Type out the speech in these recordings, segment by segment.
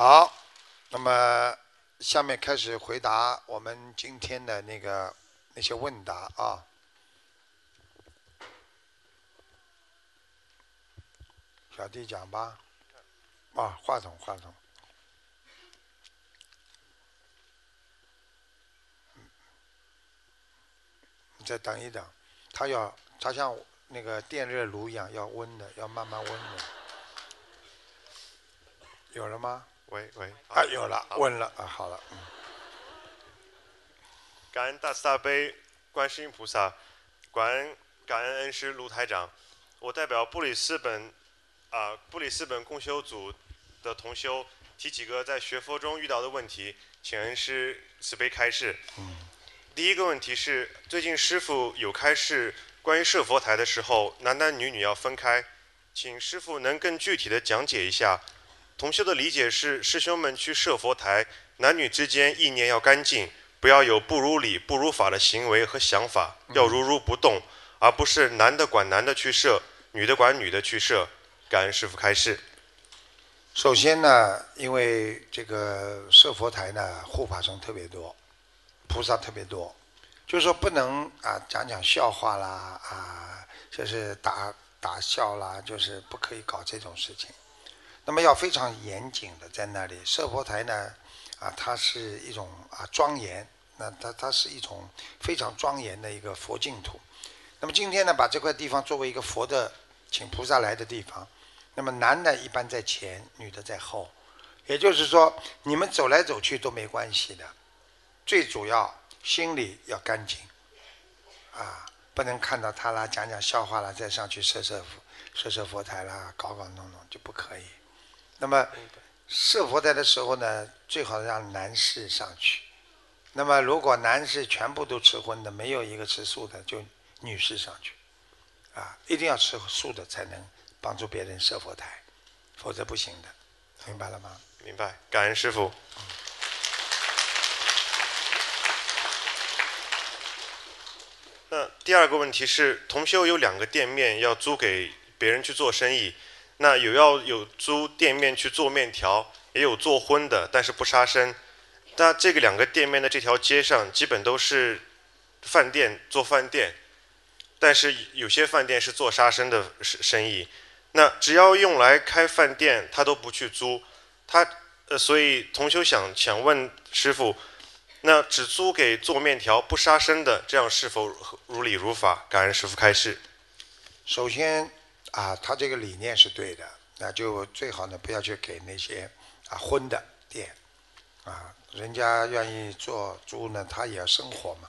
好，那么下面开始回答我们今天的那个那些问答啊。小弟讲吧。啊，话筒，话筒。你再等一等，它要，它像那个电热炉一样，要温的，要慢慢温的。有了吗？喂喂。啊，有了，问了啊，好了。嗯。感恩大慈大悲观世音菩萨，感恩感恩恩师卢台长，我代表布里斯本啊布里斯本共修组的同修提几个在学佛中遇到的问题，请恩师慈悲开示。嗯。第一个问题是，最近师傅有开示关于设佛台的时候，男男女女要分开，请师傅能更具体的讲解一下。同修的理解是，师兄们去设佛台，男女之间意念要干净，不要有不如理、不如法的行为和想法，要如如不动，而不是男的管男的去设，女的管女的去设。感恩师傅开示。首先呢，因为这个设佛台呢，护法僧特别多。菩萨特别多，就是说不能啊讲讲笑话啦啊，就是打打笑啦，就是不可以搞这种事情。那么要非常严谨的在那里设佛台呢啊，它是一种啊庄严，那它它是一种非常庄严的一个佛净土。那么今天呢，把这块地方作为一个佛的请菩萨来的地方，那么男的一般在前，女的在后，也就是说你们走来走去都没关系的。最主要心里要干净，啊，不能看到他啦，讲讲笑话啦，再上去设设佛设设佛台啦，搞搞弄弄就不可以。那么设佛台的时候呢，最好让男士上去。那么如果男士全部都吃荤的，没有一个吃素的，就女士上去，啊，一定要吃素的才能帮助别人设佛台，否则不行的，明白了吗？明白，感恩师傅。那第二个问题是，同修有两个店面要租给别人去做生意，那有要有租店面去做面条，也有做荤的，但是不杀生。那这个两个店面的这条街上，基本都是饭店做饭店，但是有些饭店是做杀生的生生意。那只要用来开饭店，他都不去租，他呃，所以同修想想问师傅。那只租给做面条不杀生的，这样是否如理如法？感恩师傅开示。首先啊，他这个理念是对的，那就最好呢不要去给那些啊荤的店啊，人家愿意做猪呢，他也要生活嘛，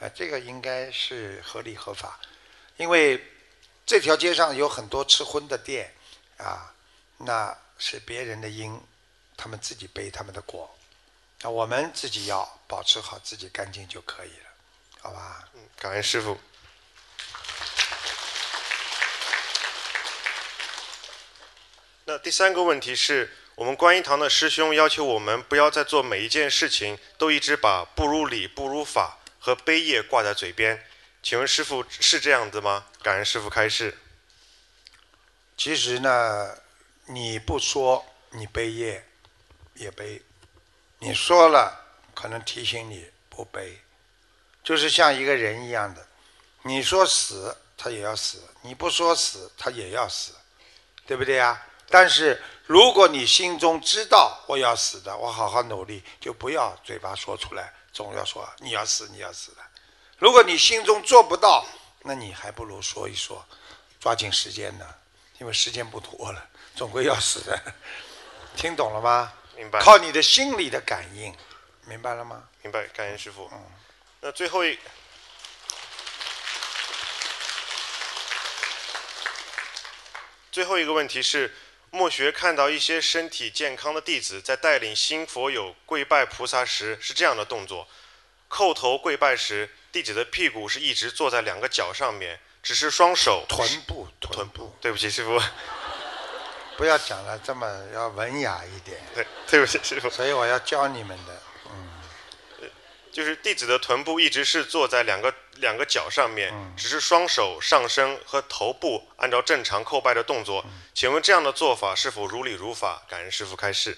啊，这个应该是合理合法，因为这条街上有很多吃荤的店啊，那是别人的因，他们自己背他们的果。那我们自己要保持好自己干净就可以了，好吧？嗯，感恩师傅。那第三个问题是我们观音堂的师兄要求我们不要再做每一件事情都一直把不如理、不如法和悲业挂在嘴边，请问师傅是这样子吗？感恩师傅开示。其实呢，你不说，你悲业也悲。你说了，可能提醒你不悲，就是像一个人一样的。你说死，他也要死；你不说死，他也要死，对不对呀？但是如果你心中知道我要死的，我好好努力，就不要嘴巴说出来，总要说你要死，你要死的。如果你心中做不到，那你还不如说一说，抓紧时间呢，因为时间不多了，总归要死的。听懂了吗？明白靠你的心理的感应，明白了吗？明白，感恩师傅。嗯，那最后一，最后一个问题是，墨学看到一些身体健康的弟子在带领新佛友跪拜菩萨时是这样的动作：叩头跪拜时，弟子的屁股是一直坐在两个脚上面，只是双手臀部，臀部。对不起，师傅。不要讲了，这么要文雅一点。对，对不起，师傅。所以我要教你们的，嗯，就是弟子的臀部一直是坐在两个两个脚上面，只是双手上身和头部按照正常叩拜的动作。请问这样的做法是否如理如法？感恩师傅开示。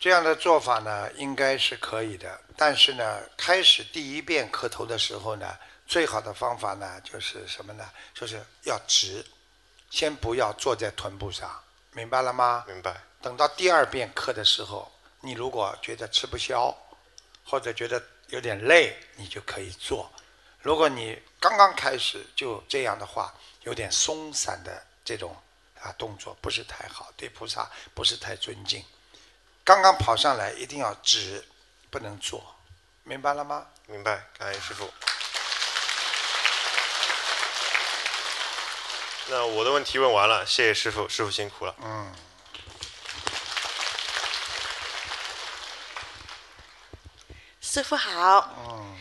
这样的做法呢，应该是可以的。但是呢，开始第一遍磕头的时候呢，最好的方法呢，就是什么呢？就是要直，先不要坐在臀部上，明白了吗？明白。等到第二遍磕的时候，你如果觉得吃不消，或者觉得有点累，你就可以做。如果你刚刚开始就这样的话，有点松散的这种啊动作，不是太好，对菩萨不是太尊敬。刚刚跑上来一定要直，不能坐，明白了吗？明白，感恩师傅。那我的问题问完了，谢谢师傅，师傅辛苦了。嗯。师傅好。嗯。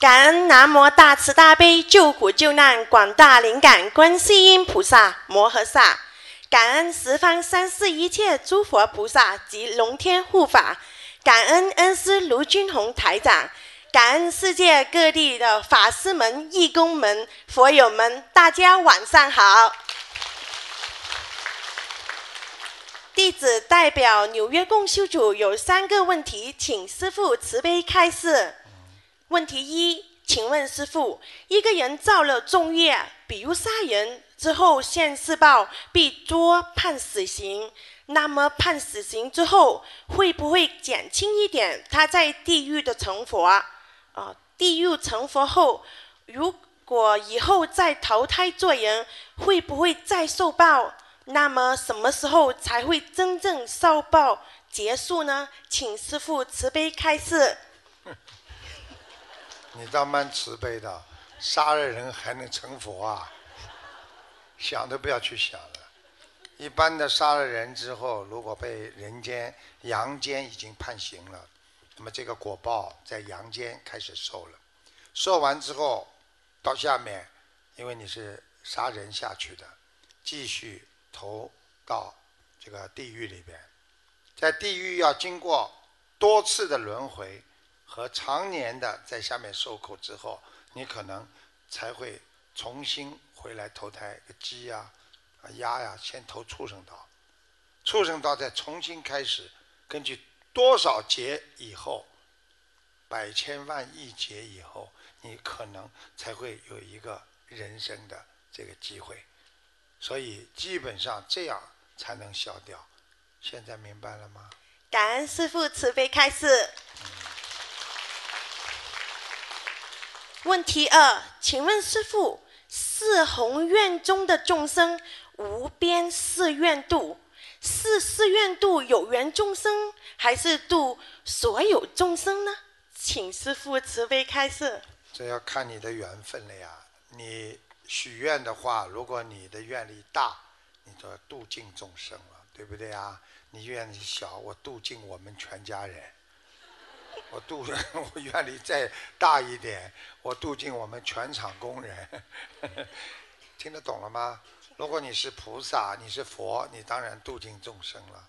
感恩南无大慈大悲救苦救难广大灵感观世音菩萨摩诃萨。感恩十方三世一切诸佛菩萨及龙天护法，感恩恩师卢军宏台长，感恩世界各地的法师们、义工们、佛友们，大家晚上好。弟子代表纽约共修组有三个问题，请师父慈悲开示。问题一，请问师父，一个人造了重业，比如杀人。之后现世报被捉判死刑，那么判死刑之后会不会减轻一点他在地狱的成佛？啊，地狱成佛后，如果以后再投胎做人，会不会再受报？那么什么时候才会真正受报结束呢？请师父慈悲开示。你倒蛮慈悲的，杀了人还能成佛啊？想都不要去想了。一般的杀了人之后，如果被人间阳间已经判刑了，那么这个果报在阳间开始受了。受完之后，到下面，因为你是杀人下去的，继续投到这个地狱里边。在地狱要经过多次的轮回和常年的在下面受苦之后，你可能才会重新。回来投胎个鸡呀、啊鸭呀，先投畜生道，畜生道再重新开始，根据多少劫以后，百千万亿劫以后，你可能才会有一个人生的这个机会，所以基本上这样才能消掉。现在明白了吗？感恩师父慈悲开示。问题二，请问师父。四宏愿中的众生无边誓愿度，是誓愿度有缘众生，还是度所有众生呢？请师父慈悲开示。这要看你的缘分了呀。你许愿的话，如果你的愿力大，你就度尽众生了，对不对啊？你愿力小，我度尽我们全家人。我度 我愿力再大一点，我度尽我们全场工人，听得懂了吗？如果你是菩萨，你是佛，你当然度尽众生了，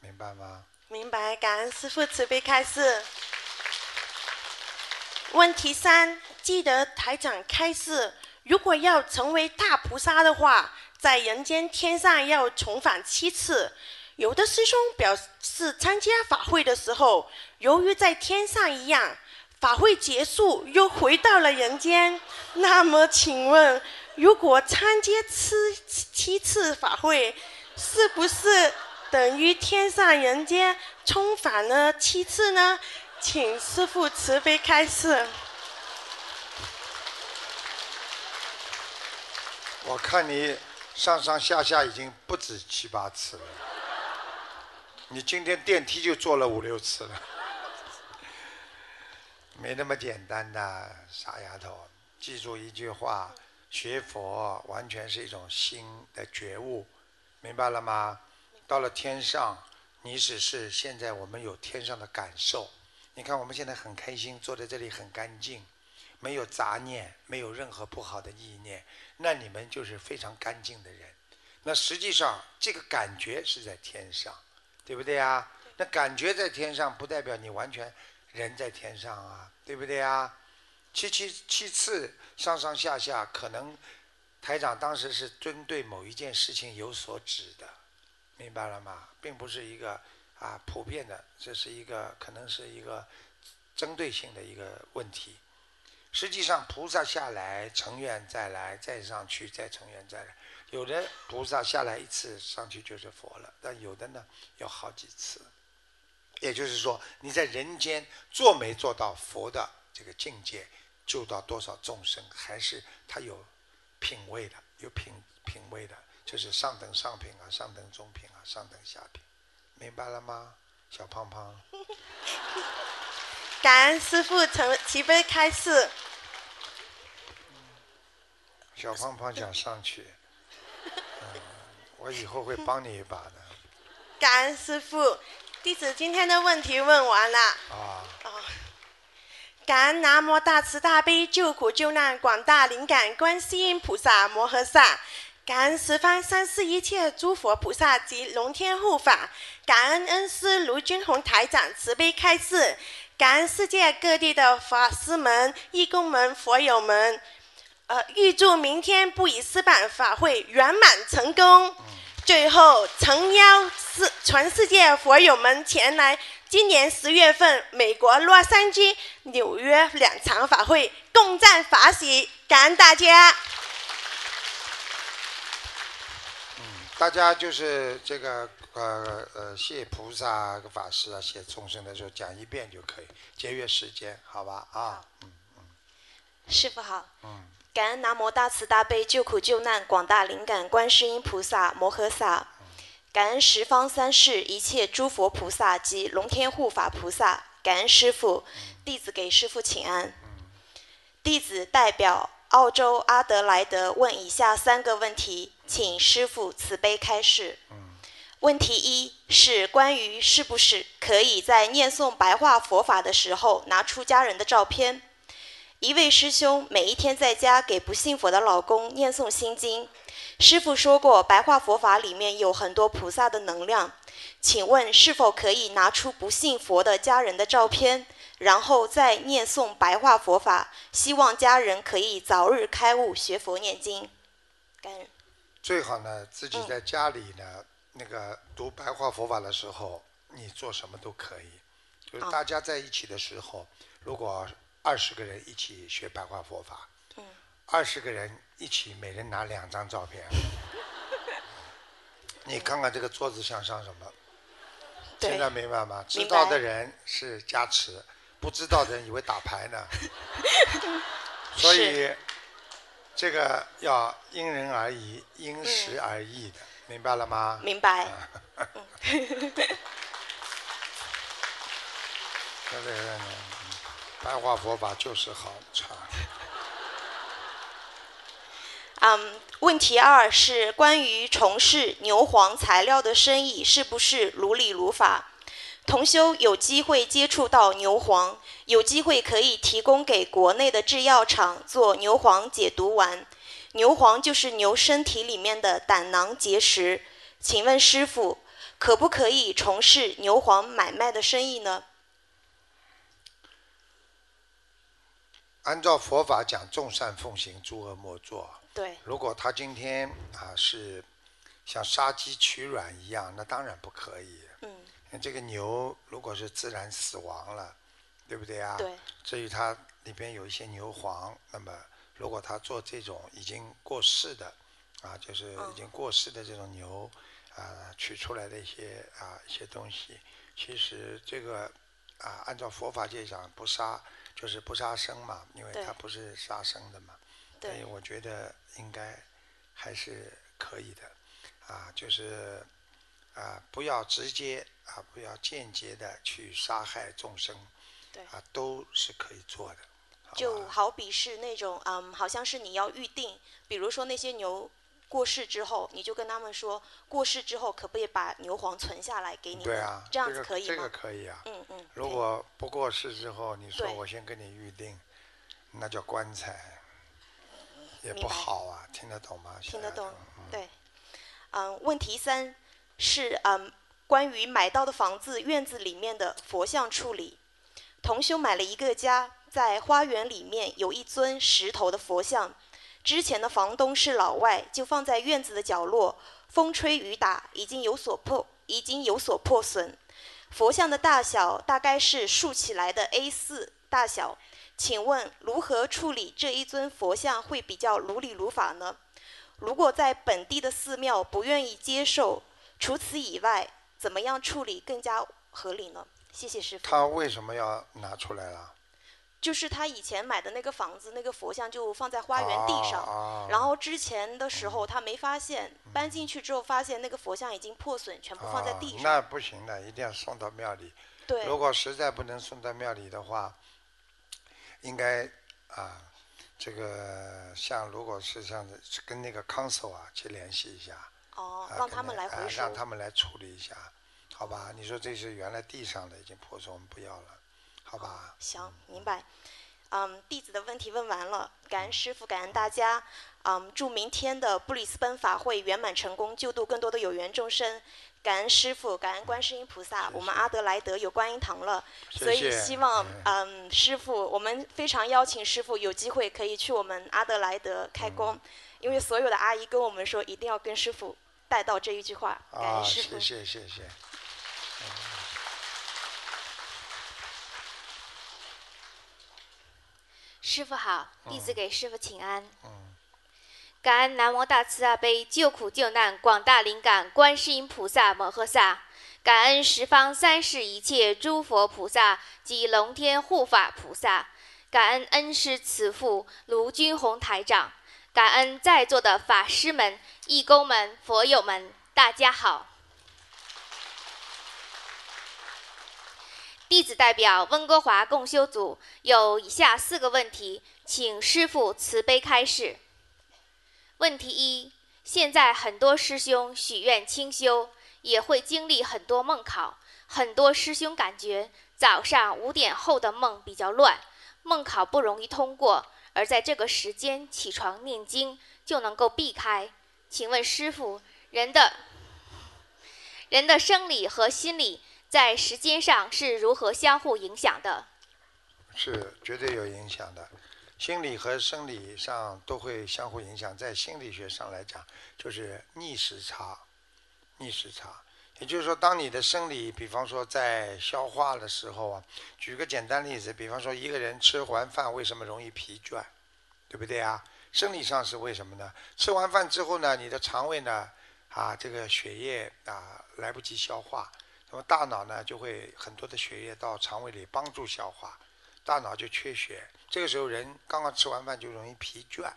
明白吗？明白，感恩师父慈悲开示。问题三，记得台长开示，如果要成为大菩萨的话，在人间天上要重返七次。有的师兄表示，参加法会的时候，由于在天上一样，法会结束又回到了人间。那么，请问，如果参加七七次法会，是不是等于天上人间重返了七次呢？请师父慈悲开示。我看你上上下下已经不止七八次了。你今天电梯就坐了五六次了，没那么简单的傻丫头。记住一句话：学佛完全是一种心的觉悟，明白了吗？到了天上，你只是现在我们有天上的感受。你看我们现在很开心，坐在这里很干净，没有杂念，没有任何不好的意念，那你们就是非常干净的人。那实际上这个感觉是在天上。对不对啊？那感觉在天上，不代表你完全人在天上啊，对不对啊？其其其次上上下下，可能台长当时是针对某一件事情有所指的，明白了吗？并不是一个啊普遍的，这是一个可能是一个针对性的一个问题。实际上，菩萨下来成愿再来，再上去再成愿再来。有的菩萨下来一次上去就是佛了，但有的呢要好几次。也就是说，你在人间做没做到佛的这个境界，救到多少众生，还是他有品位的，有品品位的，就是上等上品啊，上等中品啊，上等下品，明白了吗，小胖胖？感恩师父慈慈悲开示。小胖胖想上去，嗯，我以后会帮你一把的。感恩师傅，弟子今天的问题问完了。啊，哦，感恩南无大慈大悲救苦救难广大灵感观世音菩萨摩诃萨，感恩十方三世一切诸佛菩萨及龙天护法，感恩恩师卢军宏台长慈悲开示，感恩世界各地的法师们、义工们、佛友们。呃，预祝明天布以斯办法会圆满成功。最后，诚邀世全世界佛友们前来今年十月份美国洛杉矶、纽约两场法会，共赞法喜，感恩大家。大家就是这个呃呃，谢菩萨、法师啊，谢众生的时候讲一遍就可以，节约时间，好吧？啊，嗯师傅好，嗯。感恩南无大慈大悲救苦救难广大灵感观世音菩萨摩诃萨，感恩十方三世一切诸佛菩萨及龙天护法菩萨，感恩师父，弟子给师父请安。弟子代表澳洲阿德莱德问以下三个问题，请师父慈悲开示。问题一是关于是不是可以在念诵白话佛法的时候拿出家人的照片。一位师兄每一天在家给不信佛的老公念诵心经。师傅说过，白话佛法里面有很多菩萨的能量，请问是否可以拿出不信佛的家人的照片，然后再念诵白话佛法，希望家人可以早日开悟学佛念经。感恩。最好呢，自己在家里呢，那个读白话佛法的时候，你做什么都可以。就是大家在一起的时候，如果二十个人一起学白话佛法，二十个人一起，每人拿两张照片。你看看这个桌子像上什么？对现在明白吗？知道的人是加持，不知道的人以为打牌呢。所以这个要因人而异，因时而异的，明白了吗？明白。白话佛法就是好差。嗯，问题二是关于从事牛黄材料的生意是不是如理如法？同修有机会接触到牛黄，有机会可以提供给国内的制药厂做牛黄解毒丸。牛黄就是牛身体里面的胆囊结石，请问师傅，可不可以从事牛黄买卖的生意呢？按照佛法讲，众善奉行，诸恶莫作。对，如果他今天啊是像杀鸡取卵一样，那当然不可以。嗯，这个牛如果是自然死亡了，对不对啊？对。至于它里边有一些牛黄，那么如果他做这种已经过世的，啊，就是已经过世的这种牛，啊，取出来的一些啊一些东西，其实这个啊，按照佛法界讲，不杀就是不杀生嘛，因为对它不是杀生的嘛。所以，我觉得应该还是可以的，啊，就是啊，不要直接啊，不要间接的去杀害众生，对啊，都是可以做的。好就好比是那种嗯，好像是你要预定，比如说那些牛过世之后，你就跟他们说，过世之后可不可以把牛黄存下来给你？对啊，这样个子可以吗？这个可以啊。嗯嗯。如果不过世之后，你说我先跟你预定，那叫棺材，也不好啊，听得懂吗？听得懂对。嗯，问题三是嗯，关于买到的房子院子里面的佛像处理。同修买了一个家，在花园里面有一尊石头的佛像，之前的房东是老外，就放在院子的角落。风吹雨打，已经有所破，已经有所破损。佛像的大小大概是竖起来的 A4 大小，请问如何处理这一尊佛像会比较如理如法呢？如果在本地的寺庙不愿意接受，除此以外，怎么样处理更加合理呢？谢谢师傅。他为什么要拿出来了？就是他以前买的那个房子，那个佛像就放在花园地上，哦然后之前的时候他没发现，搬进去之后发现那个佛像已经破损，全部放在地上。哦那不行的，一定要送到庙里。对，如果实在不能送到庙里的话，应该啊，这个像如果是像跟那个 council 啊去联系一下，哦，啊让他们来回收。让他们来处理一下，好吧？你说这是原来地上的已经破损，我们不要了，好吧？行，明白。嗯，弟子的问题问完了，感恩师傅，感恩大家。嗯，祝明天的布里斯本法会圆满成功，救度更多的有缘众生。感恩师傅，感恩观世音菩萨，我们阿德莱德有观音堂了，谢所以希望嗯师傅，我们非常邀请师傅有机会可以去我们阿德莱德开嗯工，因为所有的阿姨跟我们说一定要跟师傅带到这一句话，感啊，恩师傅谢。谢谢谢。师傅好，弟子给师傅请安。嗯感恩南无大慈大悲救苦救难广大灵感观世音菩萨摩诃萨，感恩十方三世一切诸佛菩萨及龙天护法菩萨，感恩恩师慈父卢军宏台长，感恩在座的法师们、义工们、佛友们，大家好。弟子代表温哥华共修组有以下四个问题，请师父慈悲开示。问题一：现在很多师兄许愿清修，也会经历很多梦考。很多师兄感觉早上五点后的梦比较乱，梦考不容易通过，而在这个时间起床念经就能够避开。请问师傅，人的人的生理和心理在时间上是如何相互影响的？是绝对有影响的，心理和生理上都会相互影响。在心理学上来讲，就是逆时差，逆时差。也就是说，当你的生理，比方说在消化的时候啊，举个简单例子，比方说一个人吃完饭为什么容易疲倦，对不对啊？生理上是为什么呢？吃完饭之后呢，你的肠胃呢，啊，这个血液啊来不及消化，那么大脑呢就会很多的血液到肠胃里帮助消化。大脑就缺血，这个时候人刚刚吃完饭就容易疲倦，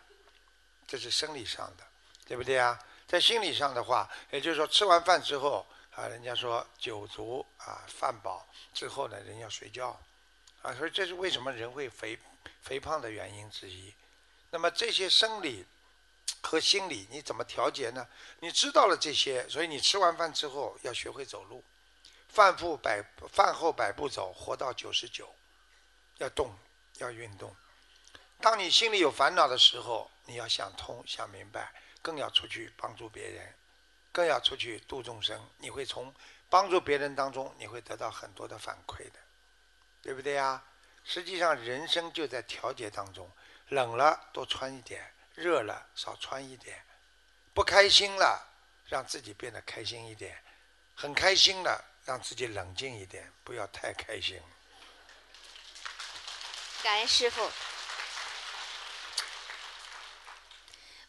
这是生理上的，对不对啊？在心理上的话，也就是说吃完饭之后啊，人家说酒足啊饭饱之后呢，人要睡觉啊，所以这是为什么人会肥肥胖的原因之一。那么这些生理和心理你怎么调节呢？你知道了这些，所以你吃完饭之后要学会走路，饭后百饭后百步走，活到九十九。要动，要运动。当你心里有烦恼的时候，你要想通、想明白，更要出去帮助别人，更要出去度众生。你会从帮助别人当中，你会得到很多的反馈的，对不对呀？实际上，人生就在调节当中。冷了多穿一点，热了少穿一点。不开心了，让自己变得开心一点；很开心了，让自己冷静一点，不要太开心。感恩师傅。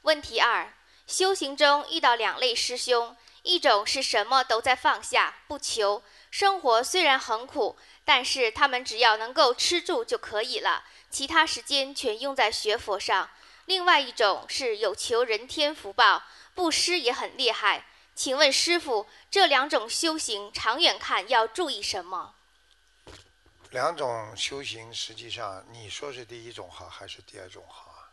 问题二：修行中遇到两类师兄，一种是什么都在放下，不求，生活虽然很苦，但是他们只要能够吃住就可以了，其他时间全用在学佛上；另外一种是有求人天福报，布施也很厉害。请问师傅，这两种修行长远看要注意什么？两种修行，实际上你说是第一种好还是第二种好啊？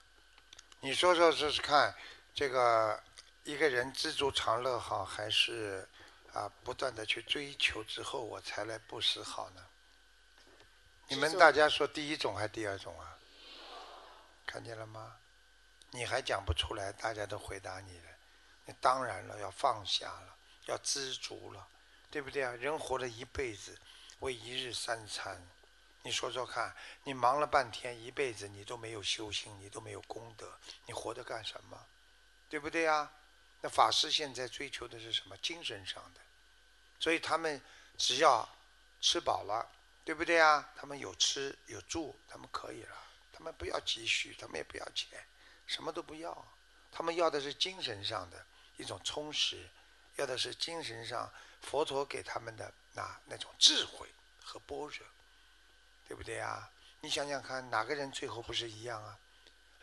你说说试试看，这个一个人知足常乐好，还是啊不断的去追求之后我才来布施好呢？你们大家说第一种还是第二种啊？看见了吗？你还讲不出来，大家都回答你了。那当然了，要放下了，要知足了，对不对啊？人活了一辈子。为一日三餐，你说说看，你忙了半天，一辈子你都没有修行，你都没有功德，你活着干什么？对不对啊？那法师现在追求的是什么？精神上的，所以他们只要吃饱了，对不对啊？他们有吃有住，他们可以了。他们不要积蓄，他们也不要钱，什么都不要。他们要的是精神上的一种充实，要的是精神上佛陀给他们的那那种智慧和般若，对不对啊？你想想看，哪个人最后不是一样啊？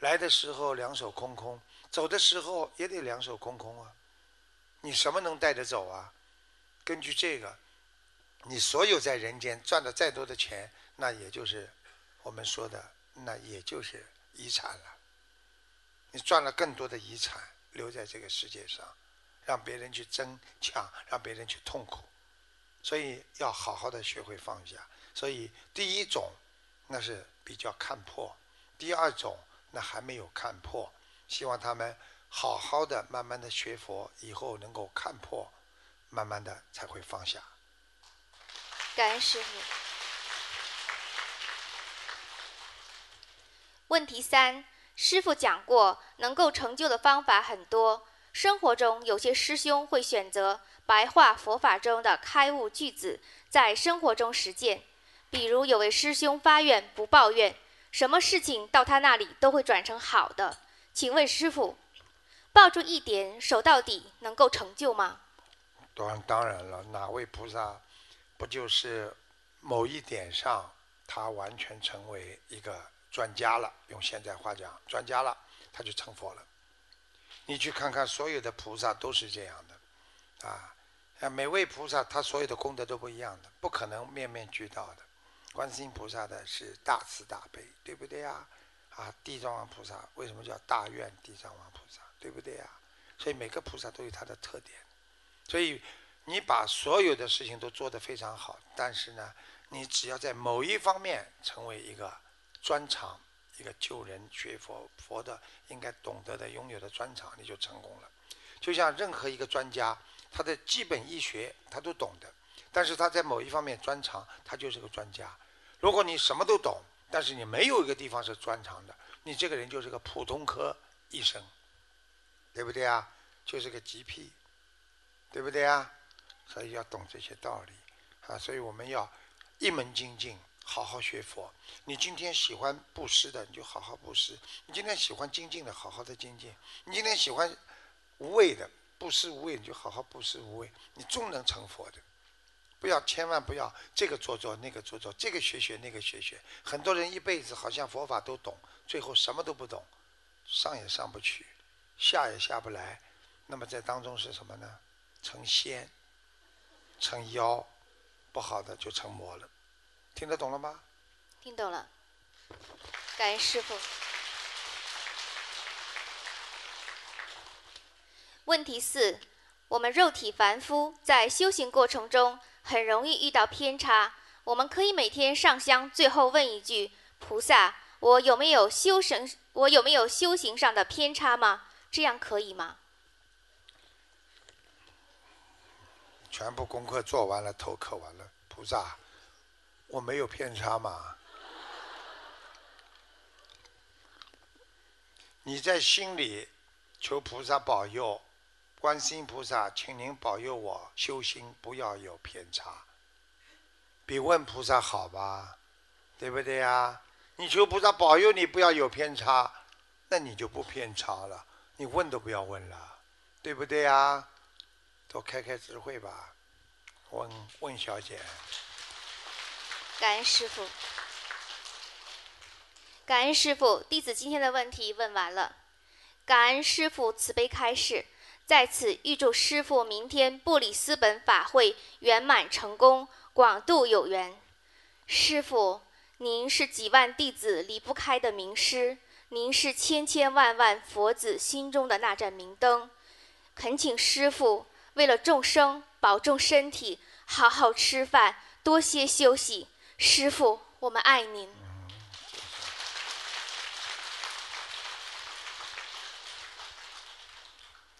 来的时候两手空空，走的时候也得两手空空啊。你什么能带着走啊？根据这个，你所有在人间赚的再多的钱，那也就是我们说的，那也就是遗产了。你赚了更多的遗产留在这个世界上，让别人去争抢，让别人去痛苦。所以要好好的学会放下。所以第一种那是比较看破，第二种那还没有看破。希望他们好好的、慢慢的学佛，以后能够看破，慢慢的才会放下。感恩师傅。问题三：师傅讲过，能够成就的方法很多。生活中有些师兄会选择白话佛法中的开悟句子，在生活中实践。比如有位师兄发愿不抱怨，什么事情到他那里都会转成好的。请问师傅，抱住一点，守到底，能够成就吗？当当然了，哪位菩萨不就是某一点上，他完全成为一个专家了？用现在话讲，专家了，他就成佛了。你去看看，所有的菩萨都是这样的，啊，啊，每位菩萨他所有的功德都不一样的，不可能面面俱到的。观世音菩萨的是大慈大悲，对不对呀？啊，地藏王菩萨为什么叫大愿地藏王菩萨，对不对呀？所以每个菩萨都有他的特点。所以你把所有的事情都做得非常好，但是呢，你只要在某一方面成为一个专长。一个救人学佛佛的应该懂得的拥有的专长，你就成功了。就像任何一个专家，他的基本医学他都懂的，但是他在某一方面专长，他就是个专家。如果你什么都懂，但是你没有一个地方是专长的，你这个人就是个普通科医生，对不对啊？就是个 GP，对不对啊？所以要懂这些道理啊！所以我们要一门精进。好好学佛，你今天喜欢布施的，你就好好布施；你今天喜欢精进的，好好的精进；你今天喜欢无畏的布施无畏，你就好好布施无畏，你终能成佛的。不要，千万不要这个做做那个做做，这个学学那个学学。很多人一辈子好像佛法都懂，最后什么都不懂，上也上不去，下也下不来。那么在当中是什么呢？成仙，成妖，不好的就成魔了。听得懂了吗？听懂了，感恩师傅。问题四：我们肉体凡夫在修行过程中很容易遇到偏差，我们可以每天上香，最后问一句：“菩萨，我有没有修行？我有没有修行上的偏差吗？”这样可以吗？全部功课做完了，头磕完了，菩萨。我没有偏差嘛？你在心里求菩萨保佑，观世音菩萨，请您保佑我修心不要有偏差，比问菩萨好吧？对不对呀？你求菩萨保佑你不要有偏差，那你就不偏差了。你问都不要问了，对不对呀？多开开智慧吧，问问小姐。感恩师傅，感恩师傅，弟子今天的问题问完了。感恩师傅慈悲开示，在此预祝师傅明天布里斯本法会圆满成功，广度有缘。师傅，您是几万弟子离不开的名师，您是千千万万佛子心中的那盏明灯。恳请师傅为了众生保重身体，好好吃饭，多些休息。师傅，我们爱您。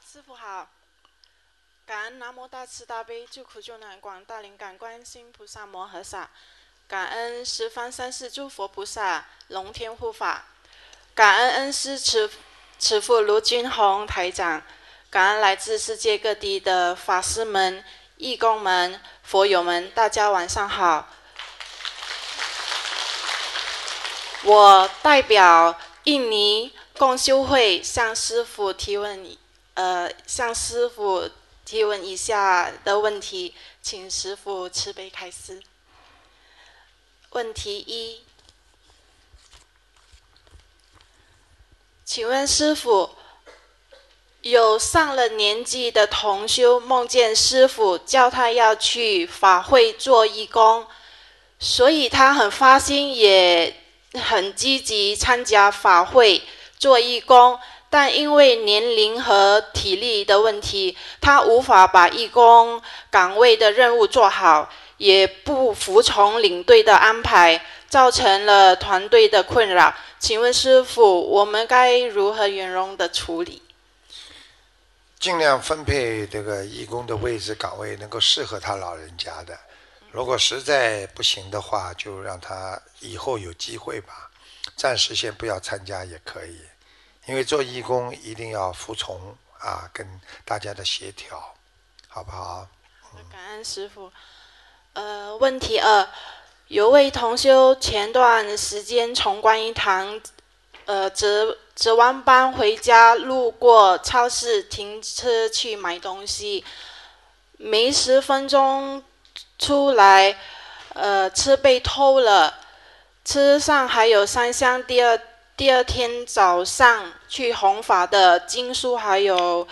师傅好，感恩南无大慈大悲救苦救难广大灵感观世音菩萨摩诃萨，感恩十方三世诸佛菩萨龙天护法，感恩恩师慈慈父卢军宏台长，感恩来自世界各地的法师们、义工们、佛友们，大家晚上好。我代表印尼共修会向师傅提问，呃，向师傅提问以下的问题，请师傅慈悲开示。问题一，请问师傅，有上了年纪的同修梦见师傅叫他要去法会做义工，所以他很发心也。很积极参加法会做义工，但因为年龄和体力的问题，他无法把义工岗位的任务做好，也不服从领队的安排，造成了团队的困扰。请问师傅，我们该如何圆融的处理？尽量分配这个义工的位置岗位，能够适合他老人家的。如果实在不行的话，就让他以后有机会吧，暂时先不要参加也可以，因为做义工一定要服从啊，跟大家的协调，好不好？感恩师傅。呃，问题二，有位同修前段时间从观音堂，呃，值值完班回家，路过超市停车去买东西，没十分钟。出来，呃，车被偷了，车上还有三箱第二第二天早上去弘法的经书，还有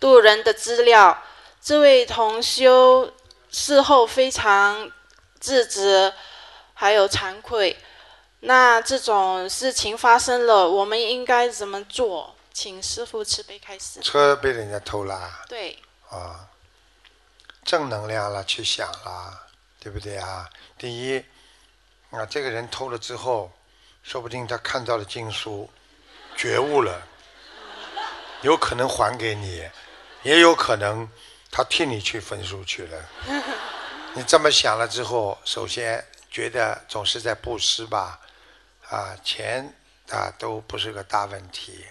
渡人的资料。这位同修事后非常自责，还有惭愧。那这种事情发生了，我们应该怎么做？请师傅慈悲开始。车被人家偷了。对。啊。正能量了，去想了，对不对啊？第一，啊，这个人偷了之后，说不定他看到了经书，觉悟了，有可能还给你，也有可能他替你去焚书去了。你这么想了之后，首先觉得总是在布施吧，啊，钱啊都不是个大问题，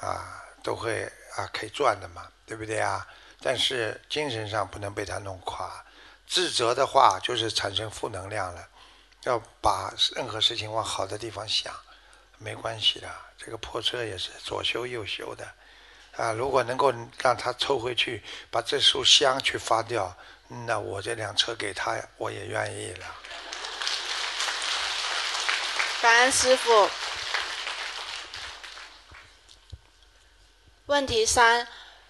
啊，都会啊可以赚的嘛，对不对啊？但是精神上不能被他弄垮，自责的话就是产生负能量了。要把任何事情往好的地方想，没关系的。这个破车也是左修右修的，啊，如果能够让他抽回去，把这束香去发掉，那我这辆车给他，我也愿意了。感恩师傅。问题三。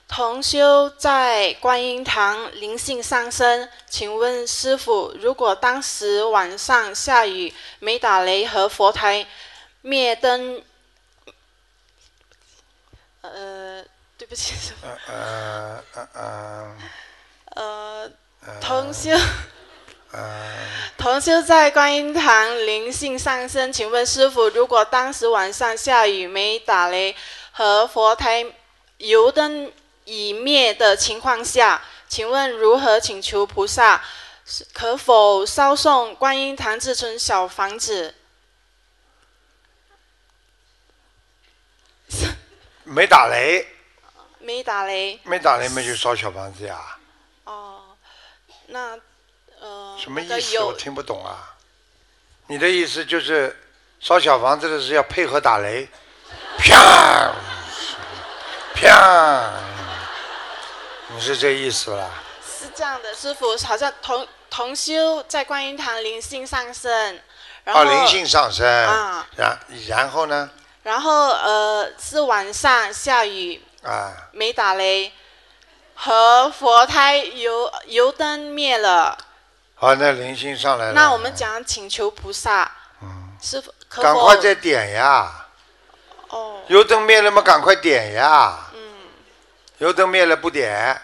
同修在观音堂灵性上升，请问师傅，如果当时晚上下雨没打雷和佛台灭灯，呃，对不起，师傅。呃呃呃呃。同修。呃。同修在观音堂灵性上升，请问师傅，如果当时晚上下雨没打雷和佛台油灯。已灭的情况下，请问如何请求菩萨？可否烧送观音堂自存小房子？没打雷。没打雷。没打雷，没就烧小房子呀？哦，那呃。什么意思？我听不懂啊。你的意思就是烧小房子的是要配合打雷？啪！啪！你是这意思啦？是这样的，师傅，好像同同修在观音堂灵性上升，然后灵性上升啊，然然后呢？然后呃，是晚上下雨啊，没打雷，和佛台油油灯灭了。好，那灵性上来了。那我们讲请求菩萨，嗯，师傅，赶快再点呀！哦，油灯灭了嘛，赶快点呀！油灯灭了不点，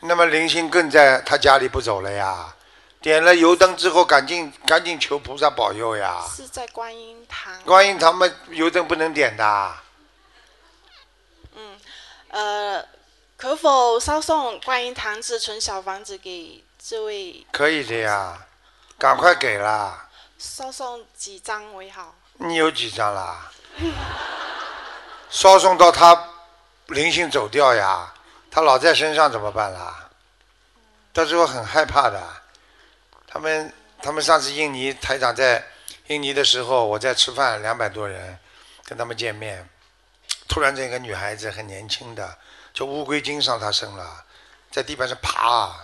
那么灵性更在他家里不走了呀。点了油灯之后，赶紧赶紧求菩萨保佑呀。是在观音堂。观音堂嘛，油灯不能点的。嗯，呃，可否稍送观音堂至存小房子给这位？可以的呀，赶快给啦。稍送几张为好？你有几张啦？稍送到他。灵性走掉呀，他老在身上怎么办啦？到时候很害怕的。他们他们上次印尼台长在印尼的时候，我在吃饭，两百多人跟他们见面，突然这个女孩子很年轻的，就乌龟精上她身了，在地板上爬。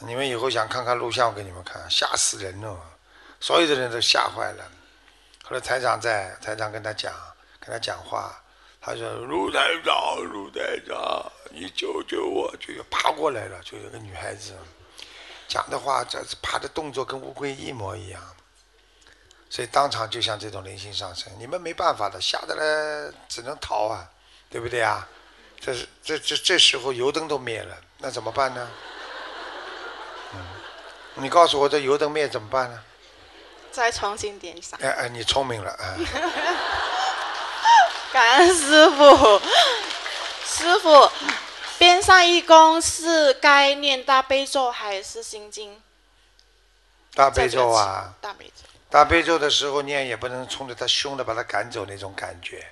你们以后想看看录像，我给你们看，吓死人了，所有的人都吓坏了。后来台长在，台长跟他讲，跟他讲话，他说：“卢台长，卢台长，你救救我！”就爬过来了，就有个女孩子讲的话，这爬的动作跟乌龟一模一样，所以当场就像这种灵性上升，你们没办法的，吓得嘞只能逃啊，对不对啊？这是这这这时候油灯都灭了，那怎么办呢？嗯，你告诉我这油灯灭怎么办呢？再重新点上。哎哎，你聪明了啊！感恩师傅，师傅，边上一公是该念大悲咒还是心经？大悲咒啊，大悲咒。大悲咒的时候念也不能冲着他凶的把他赶走那种感觉，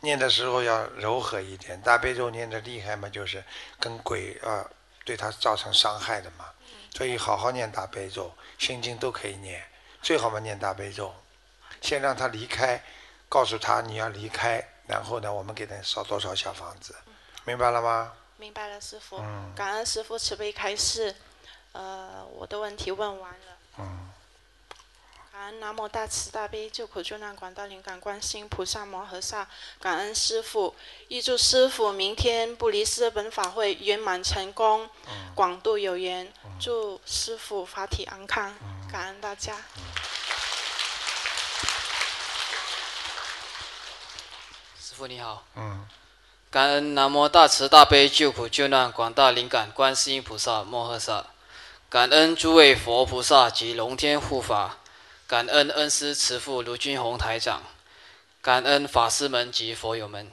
念的时候要柔和一点。大悲咒念的厉害嘛，就是跟鬼啊对他造成伤害的嘛，所以好好念大悲咒，心经都可以念。最好嘛，念大悲咒，先让他离开，告诉他你要离开，然后呢，我们给他烧多少小房子，明白了吗？明白了，师傅。感恩师傅慈悲开示，呃，我的问题问完了。嗯。感恩南无大慈大悲救苦救难广大灵感观世音菩萨摩诃萨，感恩师傅，预祝师傅明天布离斯本法会圆满成功，广度有缘，祝师傅法体安康。感恩大家。师傅你好。嗯。感恩南无大慈大悲救苦救难广大灵感观世音菩萨摩诃萨，感恩诸位佛菩萨及龙天护法，感恩恩师慈父卢军宏台长，感恩法师们及佛友们。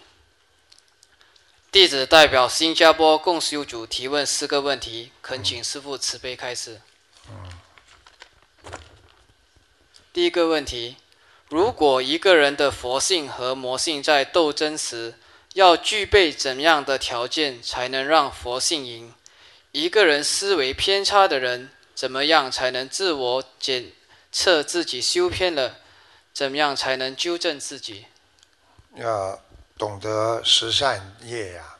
弟子代表新加坡共修组提问四个问题，恳请师父慈悲开示。嗯第一个问题：如果一个人的佛性和魔性在斗争时，要具备怎样的条件才能让佛性赢？一个人思维偏差的人，怎么样才能自我检测自己修偏了？怎么样才能纠正自己？要懂得十善业呀，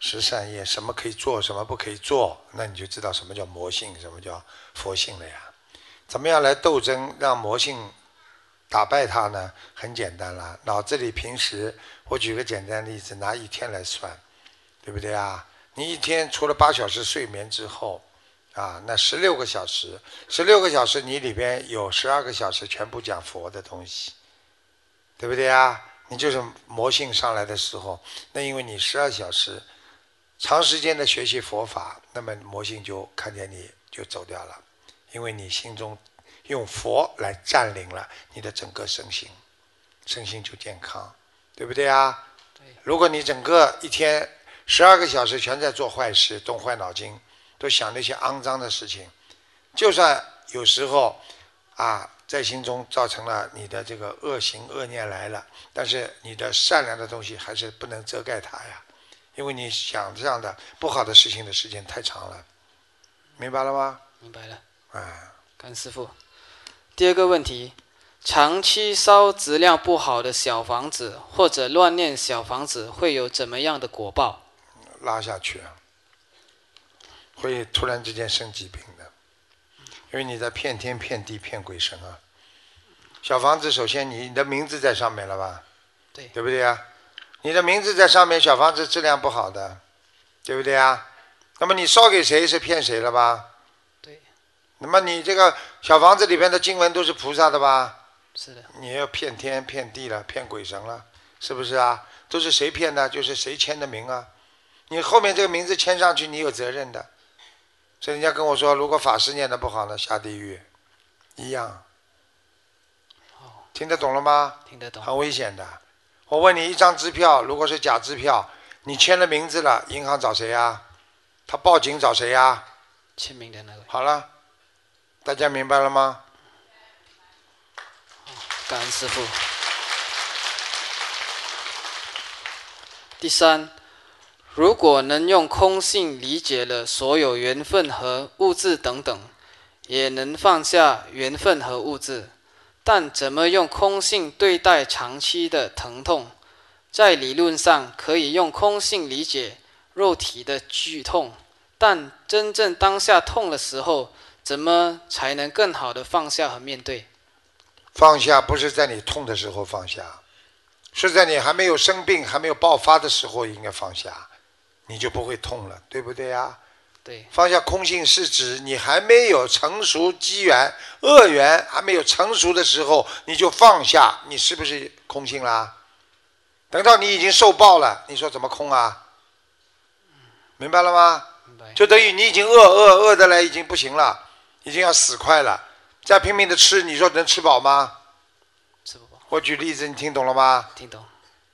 十善业什么可以做，什么不可以做，那你就知道什么叫魔性，什么叫佛性了呀。怎么样来斗争，让魔性打败他呢？很简单了，脑子里平时我举个简单的例子，拿一天来算，对不对啊？你一天除了八小时睡眠之后，啊，那十六个小时，十六个小时你里边有十二个小时全部讲佛的东西，对不对啊？你就是魔性上来的时候，那因为你十二小时长时间的学习佛法，那么魔性就看见你就走掉了。因为你心中用佛来占领了你的整个身心，身心就健康，对不对啊？对。如果你整个一天十二个小时全在做坏事，动坏脑筋，都想那些肮脏的事情，就算有时候啊在心中造成了你的这个恶行恶念来了，但是你的善良的东西还是不能遮盖它呀，因为你想这样的不好的事情的时间太长了，明白了吗？明白了。啊，甘师傅。第二个问题，长期烧质量不好的小房子，或者乱念小房子，会有怎么样的果报？拉下去啊，会突然之间生疾病的，因为你在骗天骗地骗鬼神啊。小房子首先你的名字在上面了吧？对，对不对啊？你的名字在上面，小房子质量不好的，对不对啊？那么你烧给谁是骗谁了吧？那么你这个小房子里边的经文都是菩萨的吧？是的。你要骗天骗地了，骗鬼神了，是不是啊？都是谁骗的？就是谁签的名啊？你后面这个名字签上去，你有责任的。所以人家跟我说，如果法师念的不好呢，下地狱，一样。听得懂了吗？听得懂。很危险的。我问你，一张支票如果是假支票，你签了名字了，银行找谁呀？他报警找谁呀？签名的那个。好了。大家明白了吗？感恩师傅。第三，如果能用空性理解了所有缘分和物质等等，也能放下缘分和物质，但怎么用空性对待长期的疼痛？在理论上可以用空性理解肉体的剧痛，但真正当下痛的时候，怎么才能更好的放下和面对？放下不是在你痛的时候放下，是在你还没有生病、还没有爆发的时候应该放下，你就不会痛了，对不对呀？对，放下空性是指你还没有成熟机缘、恶缘还没有成熟的时候，你就放下，你是不是空性啦？等到你已经受报了，你说怎么空啊？明白了吗？就等于你已经饿饿饿的来，已经不行了，已经要死快了，再拼命的吃，你说能吃饱吗？吃不饱，我举例子，你听懂了吗？听懂？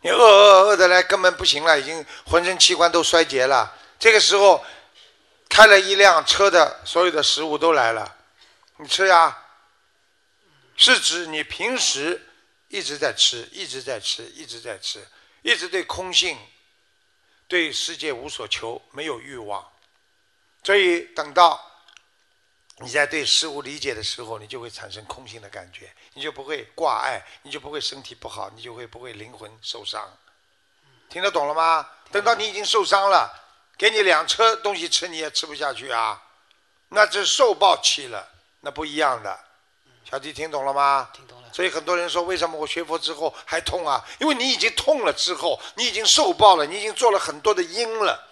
你饿饿饿的来，根本不行了，已经浑身器官都衰竭了。这个时候，开了一辆车的所有的食物都来了，你吃呀？是指你平时一直在吃，一直在吃，一直在吃，一直对空性、对世界无所求，没有欲望。所以等到你在对事物理解的时候，你就会产生空性的感觉，你就不会挂碍，你就不会身体不好，你就会不会灵魂受伤。听得懂了吗？等到你已经受伤了，给你两车东西吃，你也吃不下去啊，那这受报期了，那不一样的。小弟听懂了吗？听懂了。所以很多人说，为什么我学佛之后还痛啊？因为你已经痛了之后，你已经受报了，你已经做了很多的因了。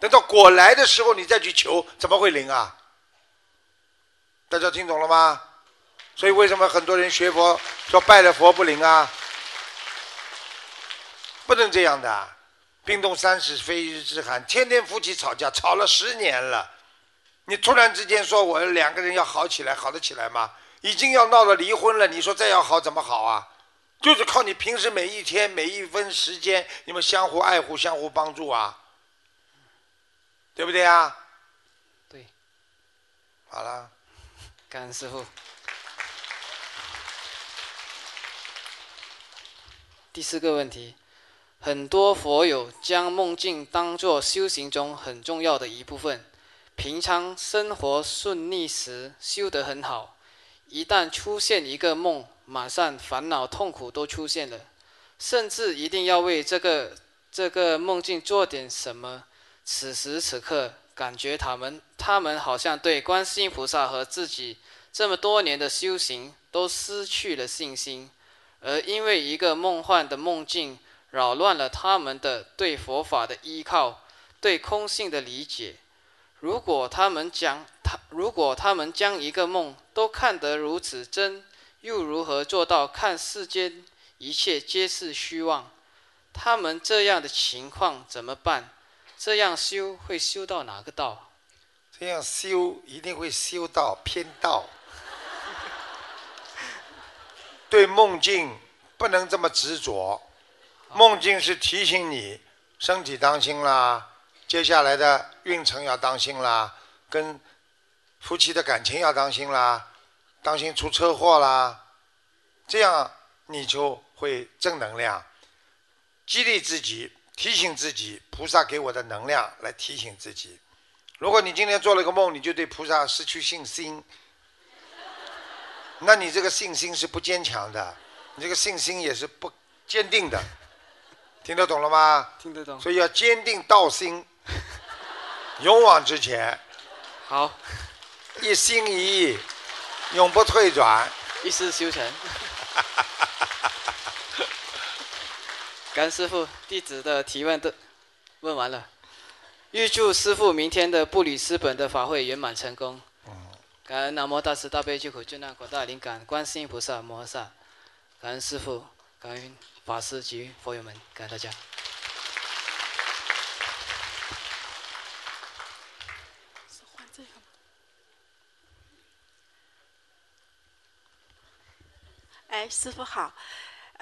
等到果来的时候，你再去求，怎么会灵啊？大家听懂了吗？所以为什么很多人学佛说拜了佛不灵啊？不能这样的。冰冻三尺非一日之寒，天天夫妻吵架，吵了十年了，你突然之间说我两个人要好起来，好得起来吗？已经要闹了离婚了，你说再要好怎么好啊？就是靠你平时每一天每一分时间，你们相互爱护、相互帮助啊，对不对啊？对。好了。感恩师傅。第四个问题，很多佛友将梦境当作修行中很重要的一部分，平常生活顺利时修得很好，一旦出现一个梦，马上烦恼痛苦都出现了，甚至一定要为这个这个梦境做点什么。此时此刻，感觉他们他们好像对观世音菩萨和自己这么多年的修行都失去了信心，而因为一个梦幻的梦境扰乱了他们的对佛法的依靠，对空性的理解。如果他们将他如果他们将一个梦都看得如此真，又如何做到看世间一切皆是虚妄？他们这样的情况怎么办？这样修会修到哪个道？这样修一定会修到偏道。对梦境不能这么执着，梦境是提醒你身体当心啦，接下来的运程要当心啦，跟夫妻的感情要当心啦，当心出车祸啦，这样你就会正能量，激励自己。提醒自己，菩萨给我的能量来提醒自己。如果你今天做了个梦，你就对菩萨失去信心，那你这个信心是不坚强的，你这个信心也是不坚定的。听得懂了吗？听得懂。所以要坚定道心，勇往直前。好。一心一意，永不退转，一世修成。甘师傅，弟子的提问都问完了，预祝师傅明天的布里斯本的法会圆满成功。感恩南无大慈大悲救苦救难广大灵感观世音菩萨摩诃萨，感恩师傅，感恩法师及佛友们，感恩大家。哎，师傅好。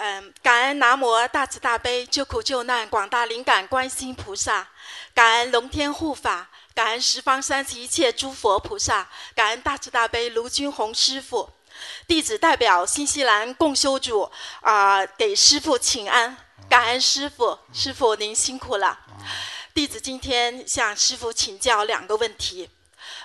嗯，感恩南无大慈大悲救苦救难广大灵感观世音菩萨，感恩龙天护法，感恩十方三世一切诸佛菩萨，感恩大慈大悲卢军宏师傅。弟子代表新西兰共修组啊，给师傅请安，感恩师傅，师傅您辛苦了。弟子今天向师傅请教两个问题。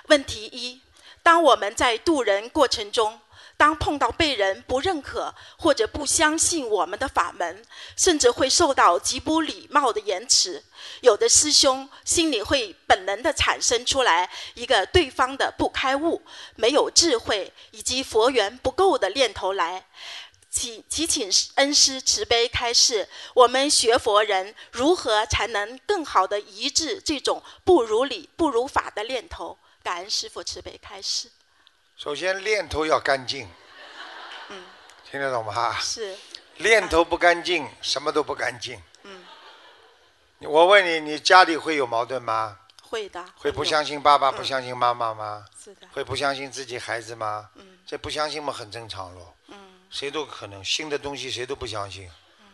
问题一：当我们在渡人过程中，当碰到被人不认可或者不相信我们的法门，甚至会受到极不礼貌的言辞，有的师兄心里会本能的产生出来一个对方的不开悟、没有智慧以及佛缘不够的念头来。请祈请恩师慈悲开示，我们学佛人如何才能更好的抑制这种不如理、不如法的念头？感恩师父慈悲开示。首先念头要干净，嗯，听得懂吗？是，念头不干净，什么都不干净。嗯，我问你，你家里会有矛盾吗？会的。会不相信爸爸，不嗯相信妈妈吗？是的。会不相信自己孩子吗？嗯这不相信嘛，很正常喽。嗯，谁都可能新的东西谁都不相信，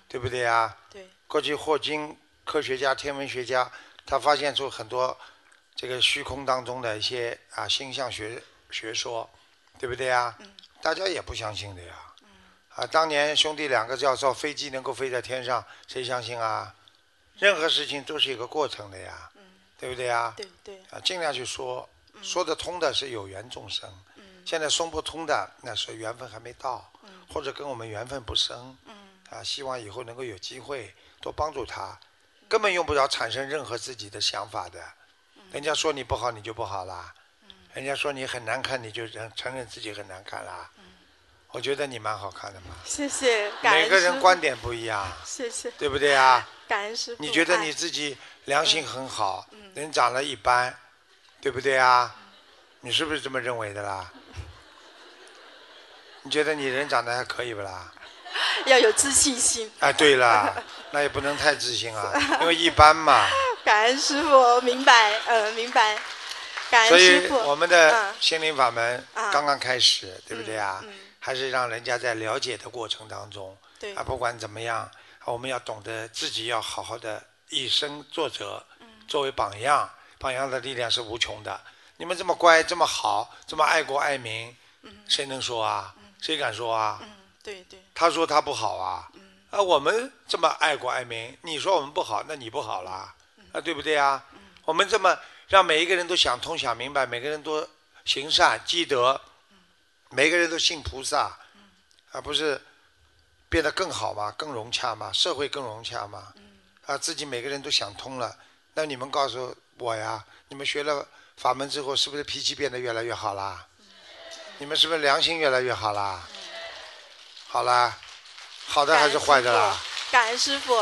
对不对呀？对。过去霍金科学家、天文学家，他发现出很多这个虚空当中的一些啊星象学学说，对不对呀？嗯。大家也不相信的呀。啊，当年兄弟两个教授飞机能够飞在天上，谁相信啊？任何事情都是一个过程的呀，对不对呀？对对。啊，尽量去说，说得通的是有缘众生，现在说不通的那是缘分还没到，或者跟我们缘分不深，啊，希望以后能够有机会多帮助他，根本用不着产生任何自己的想法的，人家说你不好你就不好啦，人家说你很难看你就承承认自己很难看啦，我觉得你蛮好看的嘛，谢谢，感恩每个人观点不一样，谢谢，对不对啊？感恩师傅。你觉得哎你自己良心很好，人长得一般，对不对啊？你是不是这么认为的啦？你觉得你人长得还可以不啦？要有自信心。哎，对了，那也不能太自信啊，因为一般嘛。感恩师傅，明白，呃，明白。感所以恩师傅。我们的嗯心灵法门啊刚刚开始，对不对啊？嗯还是让人家在了解的过程当中，对啊，不管怎么样，我们要懂得自己要好好的以身作则，嗯作为榜样，榜样的力量是无穷的。你们这么乖，这么好，这么爱国爱民，谁能说啊？谁敢说啊？嗯，对对。他说他不好啊，嗯啊，我们这么爱国爱民，你说我们不好，那你不好啦，嗯啊，对不对啊？我们这么让每一个人都想通想明白，每个人都行善积德，每个人都信菩萨，而不是变得更好嘛，更融洽嘛，社会更融洽嘛，啊，自己每个人都想通了，那你们告诉我呀，你们学了法门之后，是不是脾气变得越来越好啦？你们是不是良心越来越好啦？好啦，好的还是坏的啦？感恩师傅，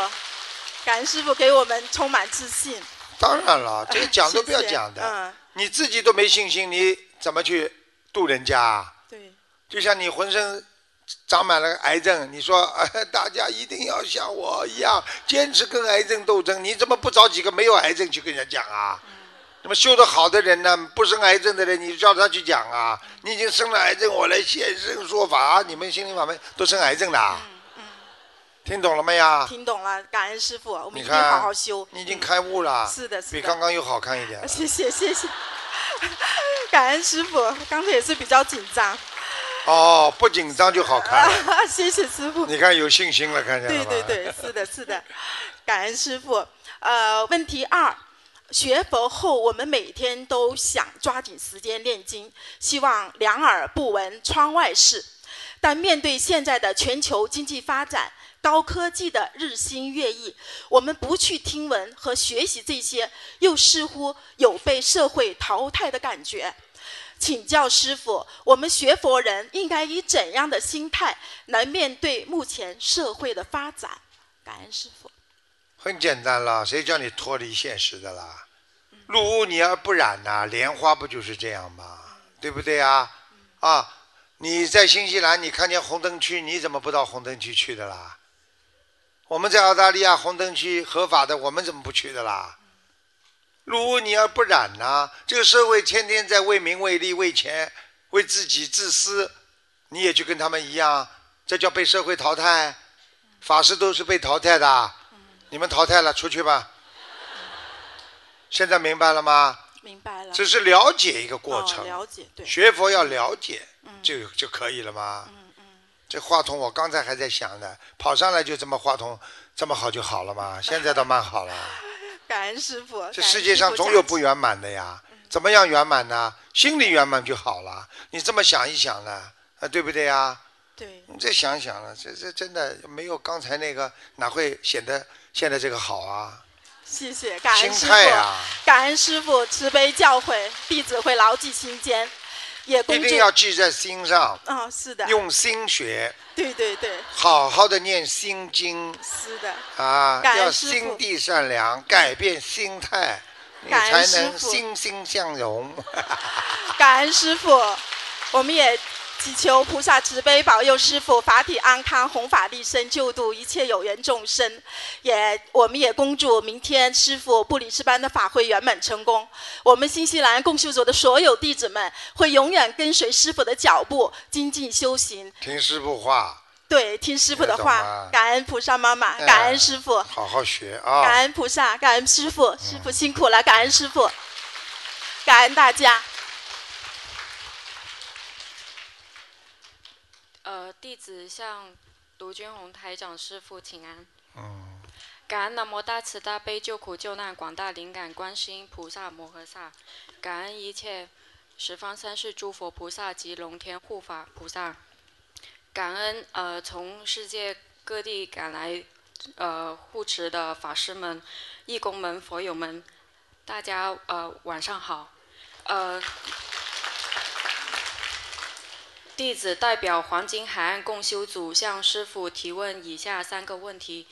感恩师傅给我们充满自信。当然了，这个讲都不要讲的，嗯，你自己都没信心，你怎么去度人家啊？对，就像你浑身长满了癌症，你说、呃、大家一定要像我一样坚持跟癌症斗争，你怎么不找几个没有癌症去跟人家讲啊？那么修得好的人呢，不生癌症的人，你叫他去讲啊？你已经生了癌症，我来现身说法，你们心灵法门都生癌症的啊？听懂了没呀？听懂了，感恩师傅，我们一定好好修。你已经开悟了，是的，是的。比刚刚又好看一点。谢谢谢谢，感恩师傅，刚才也是比较紧张，哦，不紧张就好看了。谢谢师傅。你看有信心了，看见了吗？对对对，是的，是的，感恩师傅。呃，问题二，学佛后，我们每天都想抓紧时间念经，希望两耳不闻窗外事。但面对现在的全球经济发展、高科技的日新月异，我们不去听闻和学习这些，又似乎有被社会淘汰的感觉。请教师傅，我们学佛人应该以怎样的心态来面对目前社会的发展？感恩师傅。很简单啦，谁叫你脱离现实的啦？入污泥而不染呐、莲花不就是这样吗？对不对啊？啊，你在新西兰，你看见红灯区，你怎么不到红灯区去的啦？我们在澳大利亚红灯区合法的，我们怎么不去的啦？入污泥而不染呐、这个社会天天在为名为利为钱为自己自私，你也去跟他们一样，这叫被社会淘汰。法师都是被淘汰的，你们淘汰了，出去吧。现在明白了吗？明白了。只是了解一个过程，哦、了解对。学佛要了解，嗯就就可以了吗？这话筒我刚才还在想呢，跑上来就这么话筒这么好就好了嘛，现在倒蛮好了。感恩师傅。这世界上总有不圆满的呀，怎么样圆满呢？心里圆满就好了。你这么想一想呢，啊，对不对呀？对，你再想想了，这这真的没有刚才那个哪会显得现在这个好啊？谢谢感恩师傅，啊，感恩师傅慈悲教诲，弟子会牢记心间，也一定要记在心上，哦，是的，用心学，对对对，好好的念心经。是的，啊，要心地善良，改变心态，你才能师父。心心相融。感恩师傅，我们也祈求菩萨慈悲保佑师傅法体安康，弘法利生，救度一切有缘众生。也，我们也恭祝明天师傅布里斯班的法会圆满成功。我们新西兰共修组的所有弟子们会永远跟随师傅的脚步，精进修行。听师傅话，对，听师傅的话，感恩菩萨妈妈，哎感恩师傅。好好学啊感啊。恩菩萨，感恩师傅，师傅辛苦了，感恩师傅，感恩大家。呃，弟子向卢军宏台长师傅请安。哦，感恩南无大慈大悲救苦救难广大灵感观世音菩萨摩诃萨，感恩一切十方三世诸佛菩萨及龙天护法菩萨，感恩呃从世界各地赶来呃护持的法师们、义工们、佛友们，大家呃晚上好，呃。弟子代表黄金海岸共修组向师傅提问以下三个问题。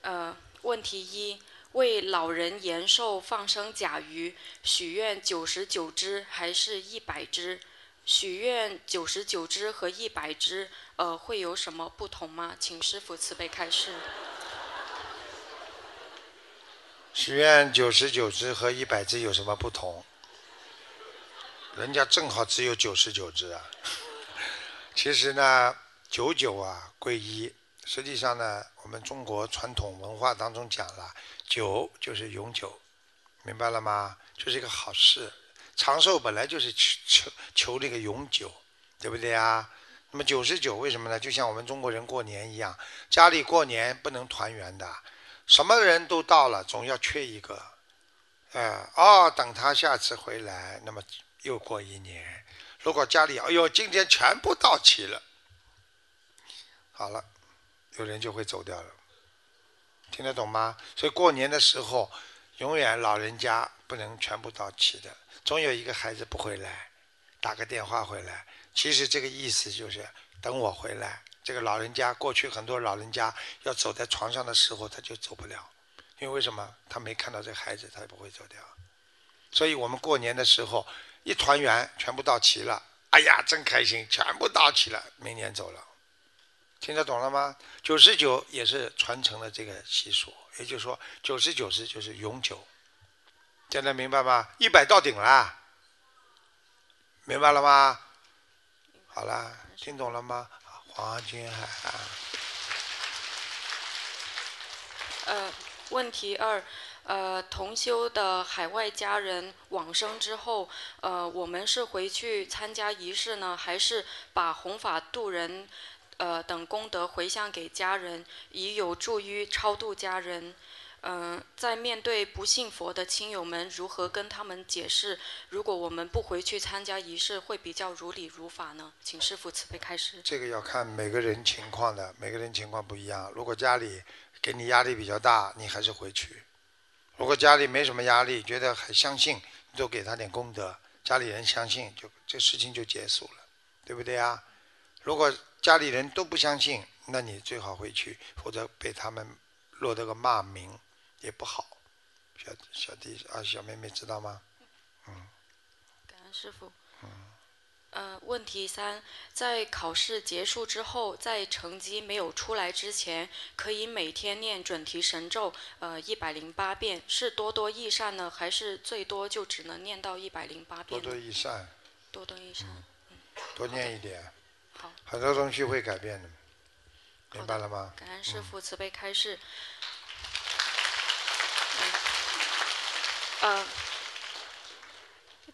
呃，问题一：为老人延寿放生甲鱼，许愿九十九只还是一百只？许愿九十九只和一百只，呃，会有什么不同吗？请师傅慈悲开示。许愿九十九只和一百只有什么不同？人家正好只有九十九只啊。其实呢，九九啊归一。实际上呢，我们中国传统文化当中讲了，九就是永久，明白了吗？就是一个好事。长寿本来就是求求求这个永久，对不对啊？那么九十九为什么呢？就像我们中国人过年一样，家里过年不能团圆的，什么人都到了，总要缺一个。哎、哦，等他下次回来，那么又过一年。如果家里哎呦今天全部到齐了，好了，有人就会走掉了，听得懂吗？所以过年的时候，永远老人家不能全部到齐的，总有一个孩子不回来，打个电话回来。其实这个意思就是等我回来。这个老人家过去很多老人家要走在床上的时候，他就走不了，因为为什么？他没看到这孩子，他也不会走掉。所以我们过年的时候一团圆，全部到齐了，哎呀，真开心，全部到齐了，明年走了。听得懂了吗？九十九也是传承了这个习俗，也就是说，九十九是就是永久。现在明白吗？一百到顶了，明白了吗？好了，听懂了吗？黄金海岸。呃，问题二，呃，同修的海外家人往生之后，呃，我们是回去参加仪式呢，还是把弘法度人，呃等功德回向给家人，以有助于超度家人？嗯、在面对不信佛的亲友们，如何跟他们解释？如果我们不回去参加仪式，会比较如理如法呢？请师傅慈悲开示。这个要看每个人情况的，每个人情况不一样。如果家里给你压力比较大，你还是回去；如果家里没什么压力，觉得还相信，你多给他点功德，家里人相信，就这事情就结束了，对不对啊？如果家里人都不相信，那你最好回去，否则被他们落得个骂名也不好。小小弟啊，小妹妹知道吗？嗯感恩师傅。呃，问题三，在考试结束之后，在成绩没有出来之前，可以每天念准提神咒，呃，一百零八遍，是多多益善呢，还是最多就只能念到一百零八遍多？多益善，多多益善。嗯多念一点，好，很多东西会改变的，明白了吗？感恩师父慈悲开示。嗯呃，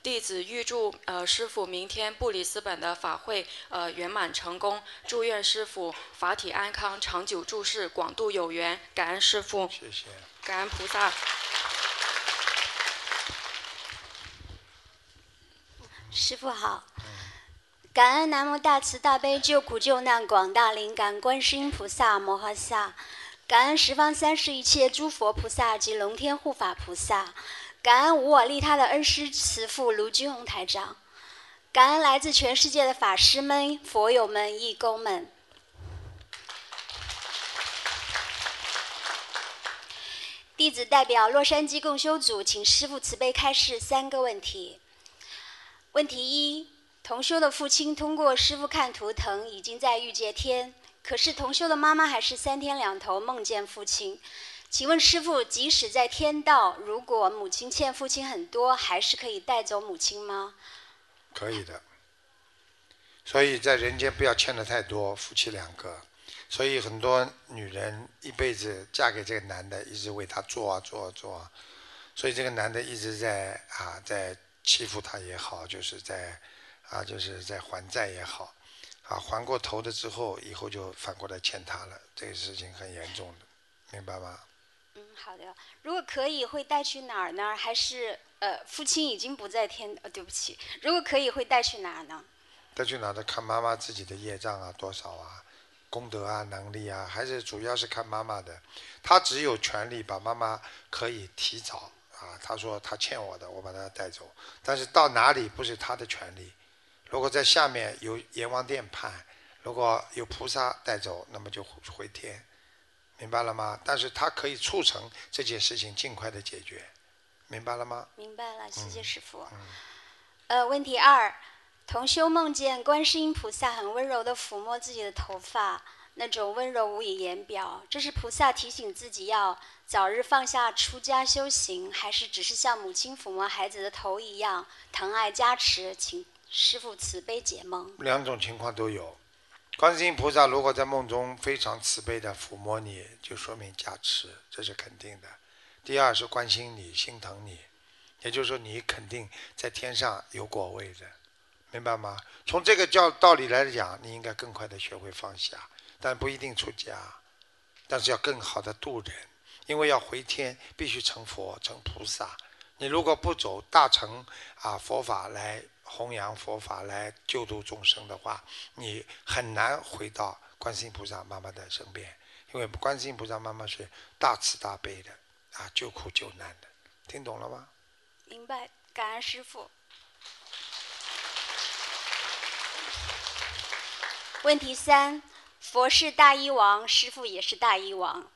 弟子预祝呃师傅明天布里斯本的法会呃圆满成功，祝愿师傅法体安康，长久住世，广度有缘，感恩师傅，谢谢，感恩菩萨。师傅好，感恩南无大慈大悲救苦救难广大灵感观世音菩萨摩诃萨，感恩十方三世一切诸佛菩萨及龙天护法菩萨。感恩无我利他的恩师慈父卢军宏台长，感恩来自全世界的法师们、佛友们、义工们。弟子代表洛杉矶共修组，请师父慈悲开示三个问题。问题一：同修的父亲通过师傅看图腾，已经在欲界天，可是同修的妈妈还是三天两头梦见父亲。请问师傅，即使在天道，如果母亲欠父亲很多，还是可以带走母亲吗？可以的。所以在人间不要欠的太多，夫妻两个。所以很多女人一辈子嫁给这个男的，一直为他做啊做啊做啊，所以这个男的一直在啊在欺负她也好，就是在啊就是在还债也好，啊还过头的之后，以后就反过来欠他了，这个事情很严重的，明白吗？好的。如果可以，会带去哪儿呢？还是呃，父亲已经不在天？呃，对不起，如果可以，会带去哪儿呢？带去哪儿的看妈妈自己的业障啊多少啊。功德啊，能力啊，还是主要是看妈妈的。他只有权利把妈妈可以提早啊。他说他欠我的，我把他带走。但是到哪里不是他的权利。如果在下面有阎王殿判，如果有菩萨带走，那么就回天，明白了吗？但是它可以促成这件事情尽快的解决，明白了吗？明白了，谢谢师傅。呃，问题二。同修梦见观世音菩萨很温柔地抚摸自己的头发，那种温柔无以言表。这是菩萨提醒自己要早日放下出家修行，还是只是像母亲抚摸孩子的头一样疼爱加持？请师傅慈悲解梦。两种情况都有。观世音菩萨如果在梦中非常慈悲地抚摸你，就说明加持，这是肯定的。第二是关心你、心疼你，也就是说你肯定在天上有果位的。明白吗？从这个教道理来讲，你应该更快的学会放下，但不一定出家，但是要更好的度人，因为要回天必须成佛成菩萨。你如果不走大乘啊佛法来弘扬佛法来救度众生的话，你很难回到观世音菩萨妈妈的身边，因为观世音菩萨妈妈是大慈大悲的啊，救苦救难的，听懂了吗？明白，感恩师父。问题三：佛是大医王，师傅也是大医王。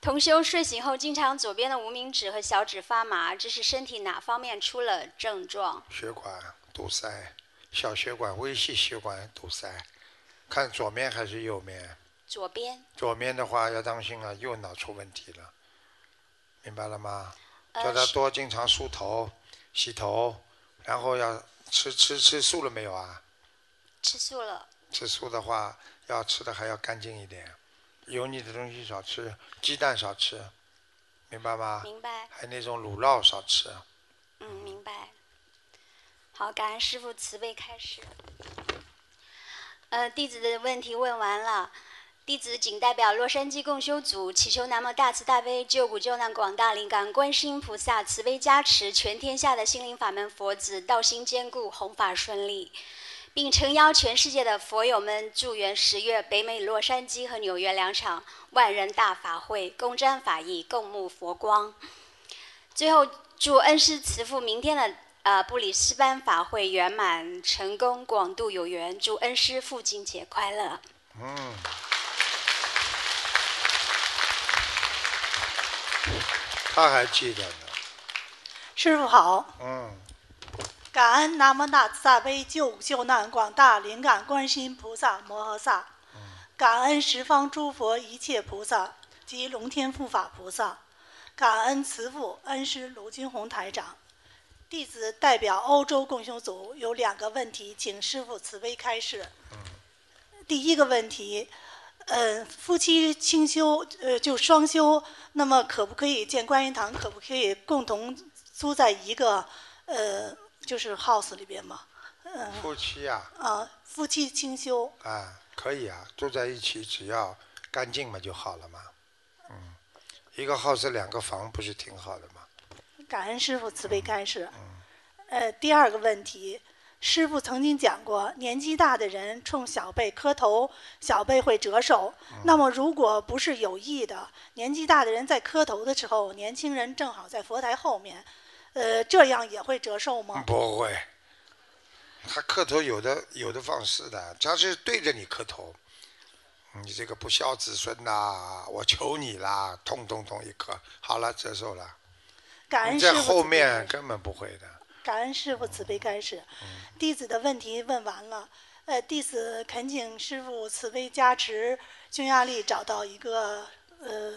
同修睡醒后，经常左边的无名指和小指发麻，这是身体哪方面出了症状？血管堵塞，小血管、微细血管堵塞。看左面还是右面？左边。左面的话要当心啊，右脑出问题了，明白了吗？叫他多经常梳头、洗头，然后要吃吃吃素了没有啊？吃素了。吃素的话，要吃的还要干净一点，油腻的东西少吃，鸡蛋少吃，明白吗？明白。还有那种卤肉少吃。嗯，明白。好，感恩师傅慈悲开示。呃，弟子的问题问完了，弟子仅代表洛杉矶共修组祈求南无大慈大悲救苦救难广大灵感观世音菩萨慈悲加持全天下的心灵法门佛子道心坚固弘法顺利。并诚邀全世界的佛友们助缘十月北美洛杉矶和纽约两场万人大法会，共沾法益，共沐佛光。最后祝恩师慈父明天的呃布里斯班法会圆满成功，广度有缘。祝恩师父亲节快乐。嗯，他还记得呢。师傅好。嗯。感恩南无大慈大悲救苦救难广大灵感观世音菩萨摩诃萨，感恩十方诸佛一切菩萨及龙天护法菩萨，感恩慈父恩师卢军宏台长。弟子代表欧洲共修组有两个问题，请师傅慈悲开示。第一个问题，呃，夫妻清修，呃，就双修，那么可不可以建观音堂？可不可以共同租在一个，呃？就是 house 里边嘛，嗯，夫妻呀，啊，夫妻清修，啊，可以啊，住在一起只要干净嘛就好了嘛，嗯，一个 house 两个房不是挺好的吗？感恩师傅慈悲开示。呃，第二个问题，师傅曾经讲过，年纪大的人冲小辈磕头，小辈会折寿。那么，如果不是有意的，年纪大的人在磕头的时候，年轻人正好在佛台后面，呃，这样也会折寿吗？不会，他磕头有的有的放肆的，他是对着你磕头，你这个不孝子孙呐，我求你啦，痛痛痛一磕，好了，折寿了。感恩师傅在后面根本不会的。感恩师傅慈悲开示，弟子的问题问完了。呃，弟子恳请师傅慈悲加持，匈牙利找到一个呃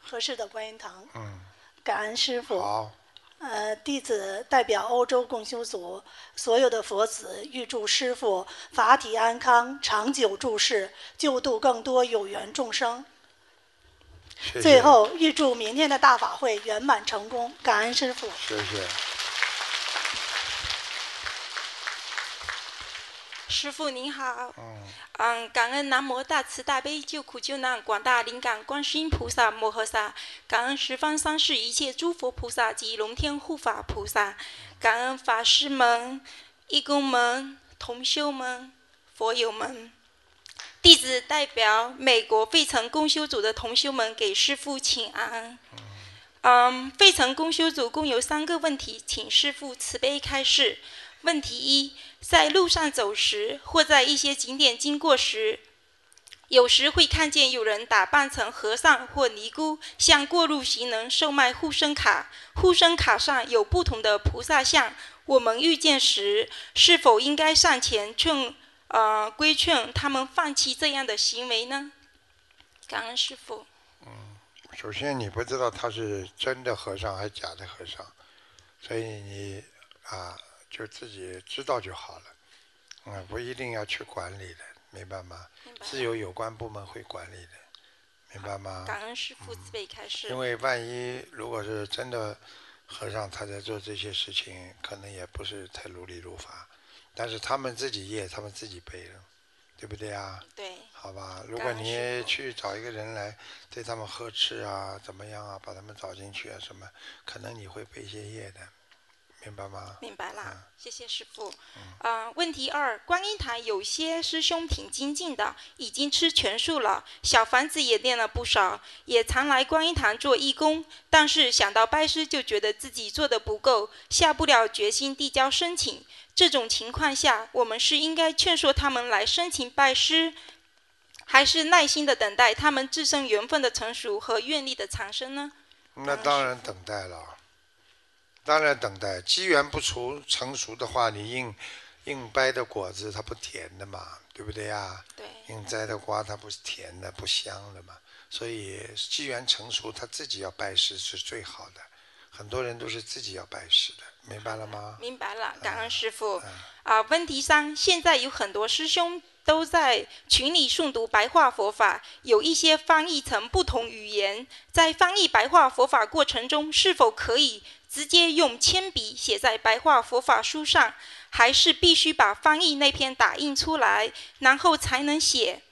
合适的观音堂。嗯，感恩师傅。好。呃，弟子代表欧洲共修组所有的佛子，预祝师傅法体安康，长久住世，救度更多有缘众生。谢谢最后，预祝明天的大法会圆满成功。感恩师傅。谢谢。师傅您好，嗯，嗯，感恩南无大慈大悲救苦救难广大灵感观世音菩萨摩诃萨，感恩十方三世一切诸佛菩萨及龙天护法菩萨，感恩法师们、义工们、同修们、佛友们。弟子代表美国费城公修组的同修们给师父请安。嗯，费城公修组共有三个问题，请师父慈悲开示。问题一：在路上走时，或在一些景点经过时，有时会看见有人打扮成和尚或尼姑，向过路行人售卖护身卡。护身卡上有不同的菩萨像，我们遇见时，是否应该上前劝呃规劝他们放弃这样的行为呢？感恩师傅。嗯。首先你不知道他是真的和尚还是假的和尚，所以你啊就自己知道就好了，嗯，不一定要去管理的，明白吗？是由有关部门会管理的，明白吗？感恩师父慈悲开示。因为万一如果是真的和尚，他在做这些事情，可能也不是太如理如法，但是他们自己业，他们自己背了，对不对啊？对。好吧，如果你去找一个人来对他们呵斥啊，怎么样啊，把他们找进去啊，什么，可能你会背一些业的，明白吗？明白了，谢谢师傅。啊、问题二，观音堂有些师兄挺精进的，已经吃全素了，小房子也练了不少，也常来观音堂做义工，但是想到拜师就觉得自己做的不够，下不了决心递交申请。这种情况下，我们是应该劝说他们来申请拜师，还是耐心的等待他们自身缘分的成熟和愿力的产生呢？那当然等待了，当然等待，机缘不熟成熟的话，你硬硬掰的果子它不甜的嘛，对不对呀？对。硬摘的瓜它不是甜的，不香的嘛，所以机缘成熟，他自己要拜师是最好的。很多人都是自己要拜师的，明白了吗？明白了，感恩师傅。啊，问题三，现在有很多师兄都在群里诵读白话佛法，有一些翻译成不同语言，在翻译白话佛法过程中，是否可以直接用铅笔写在白话佛法书上，还是必须把翻译那篇打印出来，然后才能写？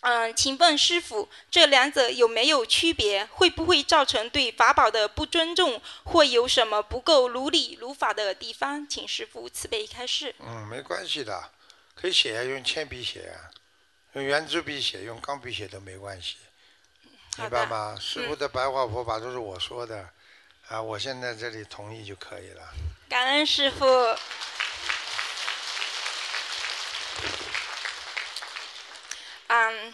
嗯，请问师傅，这两者有没有区别？会不会造成对法宝的不尊重，或有什么不够如理如法的地方？请师傅慈悲开示。嗯，没关系的，可以写啊，用铅笔写啊，用圆珠笔写，用钢笔写都没关系，明白吗？师傅的白话佛法都是我说的，啊，我现在这里同意就可以了。感恩师傅。嗯，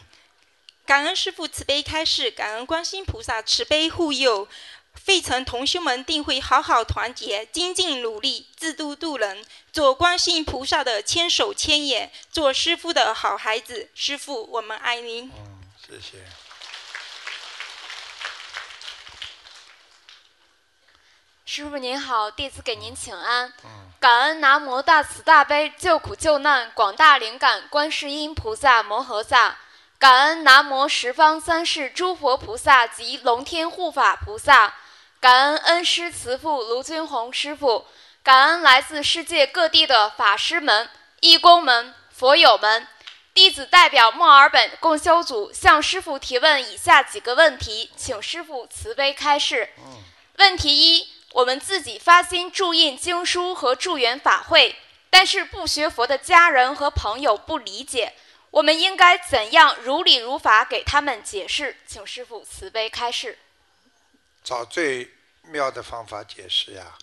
感恩师傅慈悲开示，感恩观世音菩萨慈悲护佑。费城同修们定会好好团结，精进努力，自度度人，做观世音菩萨的千手千眼，做师傅的好孩子。师傅，我们爱您。嗯，谢谢。师傅您好，弟子给您请安。嗯感恩南无大慈大悲救苦救难广大灵感观世音菩萨摩诃萨，感恩南无十方三世诸佛菩萨及龙天护法菩萨，感恩恩师慈父卢军宏师傅，感恩来自世界各地的法师们、义工们、佛友们。弟子代表墨尔本共修组向师傅提问以下几个问题，请师傅慈悲开示。问题一：我们自己发心注印经书和助缘法会，但是不学佛的家人和朋友不理解，我们应该怎样如理如法给他们解释？请师傅慈悲开示。找最妙的方法解释呀。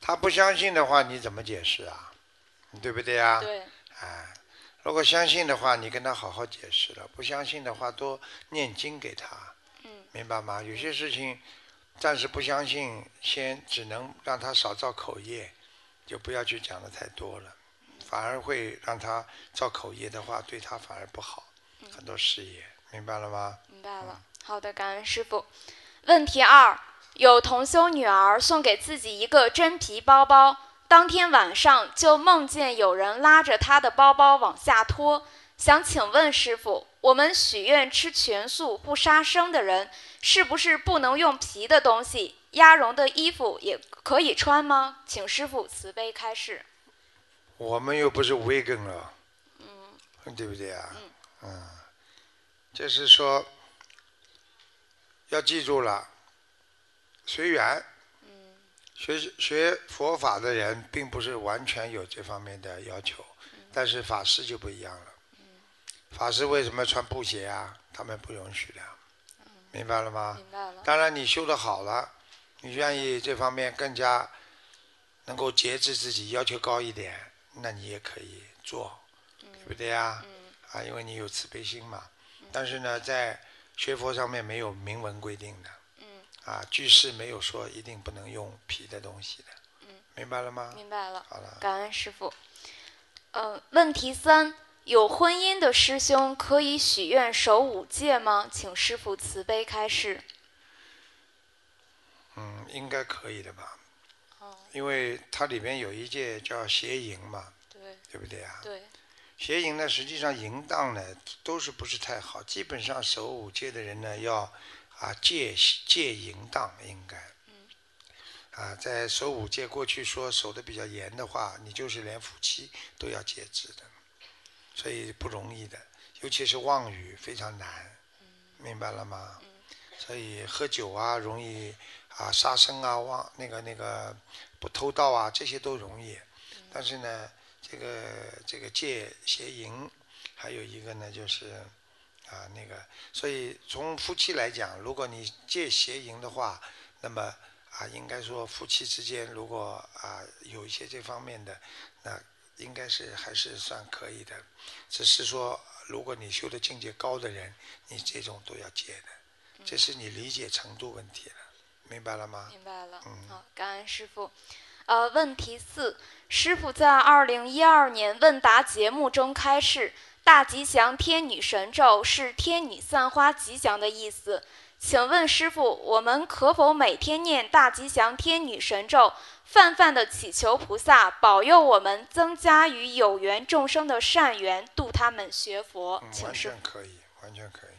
他不相信的话，你怎么解释啊？对不对呀？对。哎，如果相信的话，你跟他好好解释了；不相信的话，多念经给他。嗯。明白吗？有些事情暂时不相信，先只能让他少造口业，就不要去讲的太多了，反而会让他造口业的话，对他反而不好，很多事业，明白了吗？明白了。好的，感恩师傅。问题二：有同修女儿送给自己一个真皮包包，当天晚上就梦见有人拉着她的包包往下拖。想请问师傅，我们许愿吃全素不杀生的人，是不是不能用皮的东西？鸭绒的衣服也可以穿吗？请师傅慈悲开示。我们又不是 vegan 了，嗯，对不对啊？嗯，嗯，就是说。要记住了，随缘。嗯学学佛法的人，并不是完全有这方面的要求，但是法师就不一样了。嗯法师为什么穿布鞋啊？他们不允许的，明白了吗？明白了。当然，你修得好了，你愿意这方面更加能够节制自己，要求高一点，那你也可以做，对不对呀？啊，因为你有慈悲心嘛。但是呢，在学佛上面没有明文规定的，嗯，啊，居士没有说一定不能用皮的东西的，嗯，明白了吗？明白了。好了。感恩师傅。嗯，问题三：有婚姻的师兄可以许愿守五戒吗？请师傅慈悲开示。嗯，应该可以的吧？哦。因为它里面有一戒叫邪淫嘛，对，对不对啊？对。邪淫呢，实际上淫荡呢，都是不是太好。基本上守五戒的人呢，要啊戒戒淫荡，应该。啊，在守五戒过去说守的比较严的话，你就是连夫妻都要戒制的，所以不容易的，尤其是妄语非常难，明白了吗？所以喝酒啊，容易啊杀生啊，妄那个那个不偷盗啊，这些都容易，但是呢。这个这个戒邪淫，还有一个呢，就是啊那个，所以从夫妻来讲，如果你戒邪淫的话，那么啊应该说夫妻之间如果啊有一些这方面的，那应该是还是算可以的。只是说，如果你修的境界高的人，你这种都要戒的，这是你理解程度问题了，明白了吗？明白了。嗯。好，感恩师傅。呃，问题四，师傅在二零一二年问答节目中开示，大吉祥天女神咒是天女散花吉祥的意思。请问师傅，我们可否每天念大吉祥天女神咒，泛泛的祈求菩萨保佑我们增加与有缘众生的善缘，度他们学佛？嗯，完全可以，完全可以。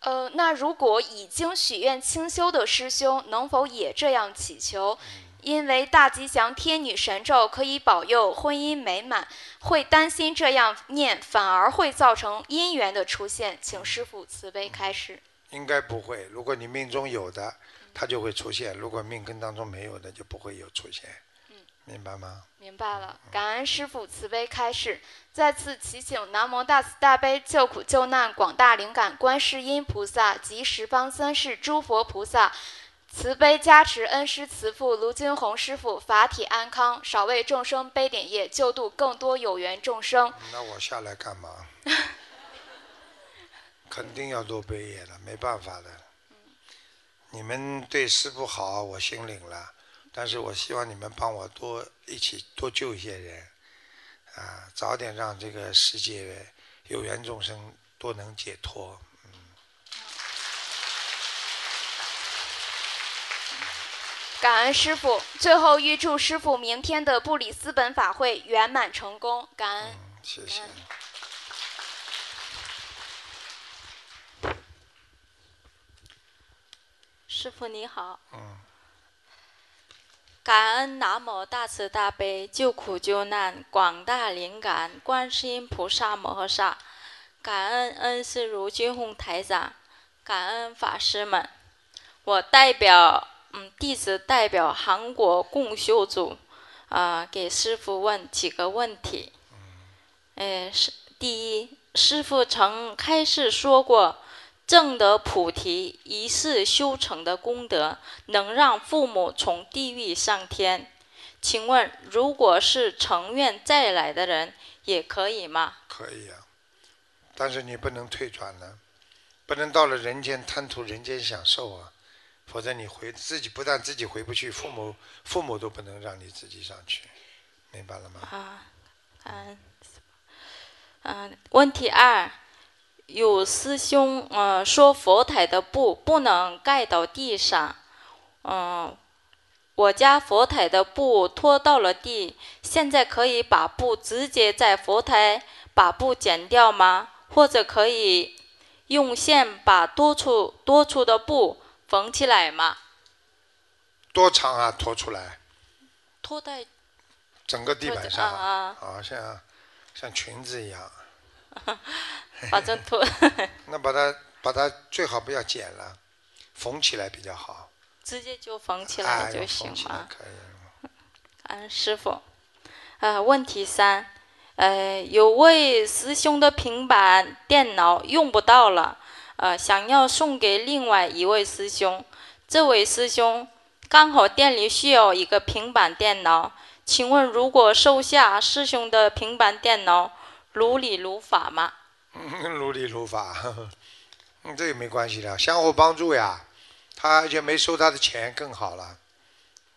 呃，那如果已经许愿清修的师兄，能否也这样祈求？因为大吉祥天女神咒可以保佑婚姻美满，会担心这样念反而会造成姻缘的出现，请师傅慈悲开示。应该不会，如果你命中有的，它就会出现；如果命根当中没有的，就不会有出现。嗯，明白吗？明白了，感恩师傅慈悲开示。再次祈请南无大慈大悲救苦救难广大灵感观世音菩萨及十方三世诸佛菩萨。慈悲加持恩师慈父卢金红师傅法体安康，少为众生悲点业，救度更多有缘众生。那我下来干嘛？肯定要多悲业的，没办法的。你们对师傅好，我心领了，但是我希望你们帮我多一起多救一些人，啊，早点让这个世界有缘众生多能解脱。感恩师傅，最后预祝师傅明天的布里斯本法会圆满成功。感恩，谢谢。师傅你好。嗯。感恩南无大慈大悲救苦救难广大灵感观世音菩萨摩诃萨，感恩恩师如金红台长，感恩法师们，我代表。嗯，弟子代表韩国共修组啊，给师傅问几个问题。呃，是第一，师傅曾开示说过，正得菩提一世修成的功德，能让父母从地狱上天。请问，如果是成愿再来的人，也可以吗？可以啊，但是你不能退转呢，不能到了人间贪图人间享受啊，否则你回自己不但自己回不去，父母父母都不能让你自己上去，明白了吗？啊，嗯，嗯，问题二，有师兄呃说佛台的布不能盖到地上，嗯。我家佛台的布拖到了地，现在可以把布直接在佛台把布剪掉吗？或者可以用线把多出多出的布缝起来吗？多长啊？拖出来？拖在整个地板上啊，啊，像像裙子一样。反正脱。那把它把它最好不要剪了，缝起来比较好。直接就缝起来就行了。嗯，师傅，呃，问题三，呃，有位师兄的平板电脑用不到了，呃，想要送给另外一位师兄。这位师兄刚好店里需要一个平板电脑，请问如果收下师兄的平板电脑，如理如法吗？如理如法，嗯，这也没关系的，相互帮助呀。他而且没收他的钱更好了，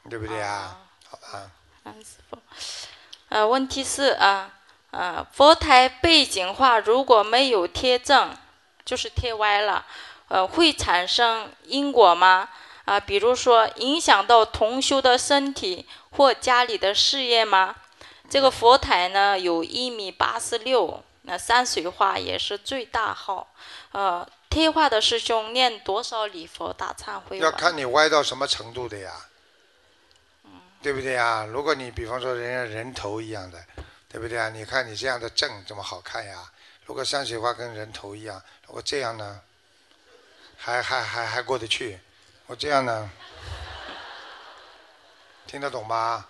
对不对啊？好吧。嗯，师傅。呃，问题是啊，呃，佛台背景画如果没有贴正，就是贴歪了，呃，会产生因果吗？啊，比如说影响到同修的身体或家里的事业吗？这个佛台呢，有一米八十六，那山水画也是最大号，呃。贴画的师兄念多少礼佛大忏悔要看你歪到什么程度的呀，对不对呀？如果你比方说人家人头一样的，对不对啊？你看你这样的正这么好看呀？如果山水画跟人头一样，如果这样呢，还还还还过得去。我这样呢，听得懂吗？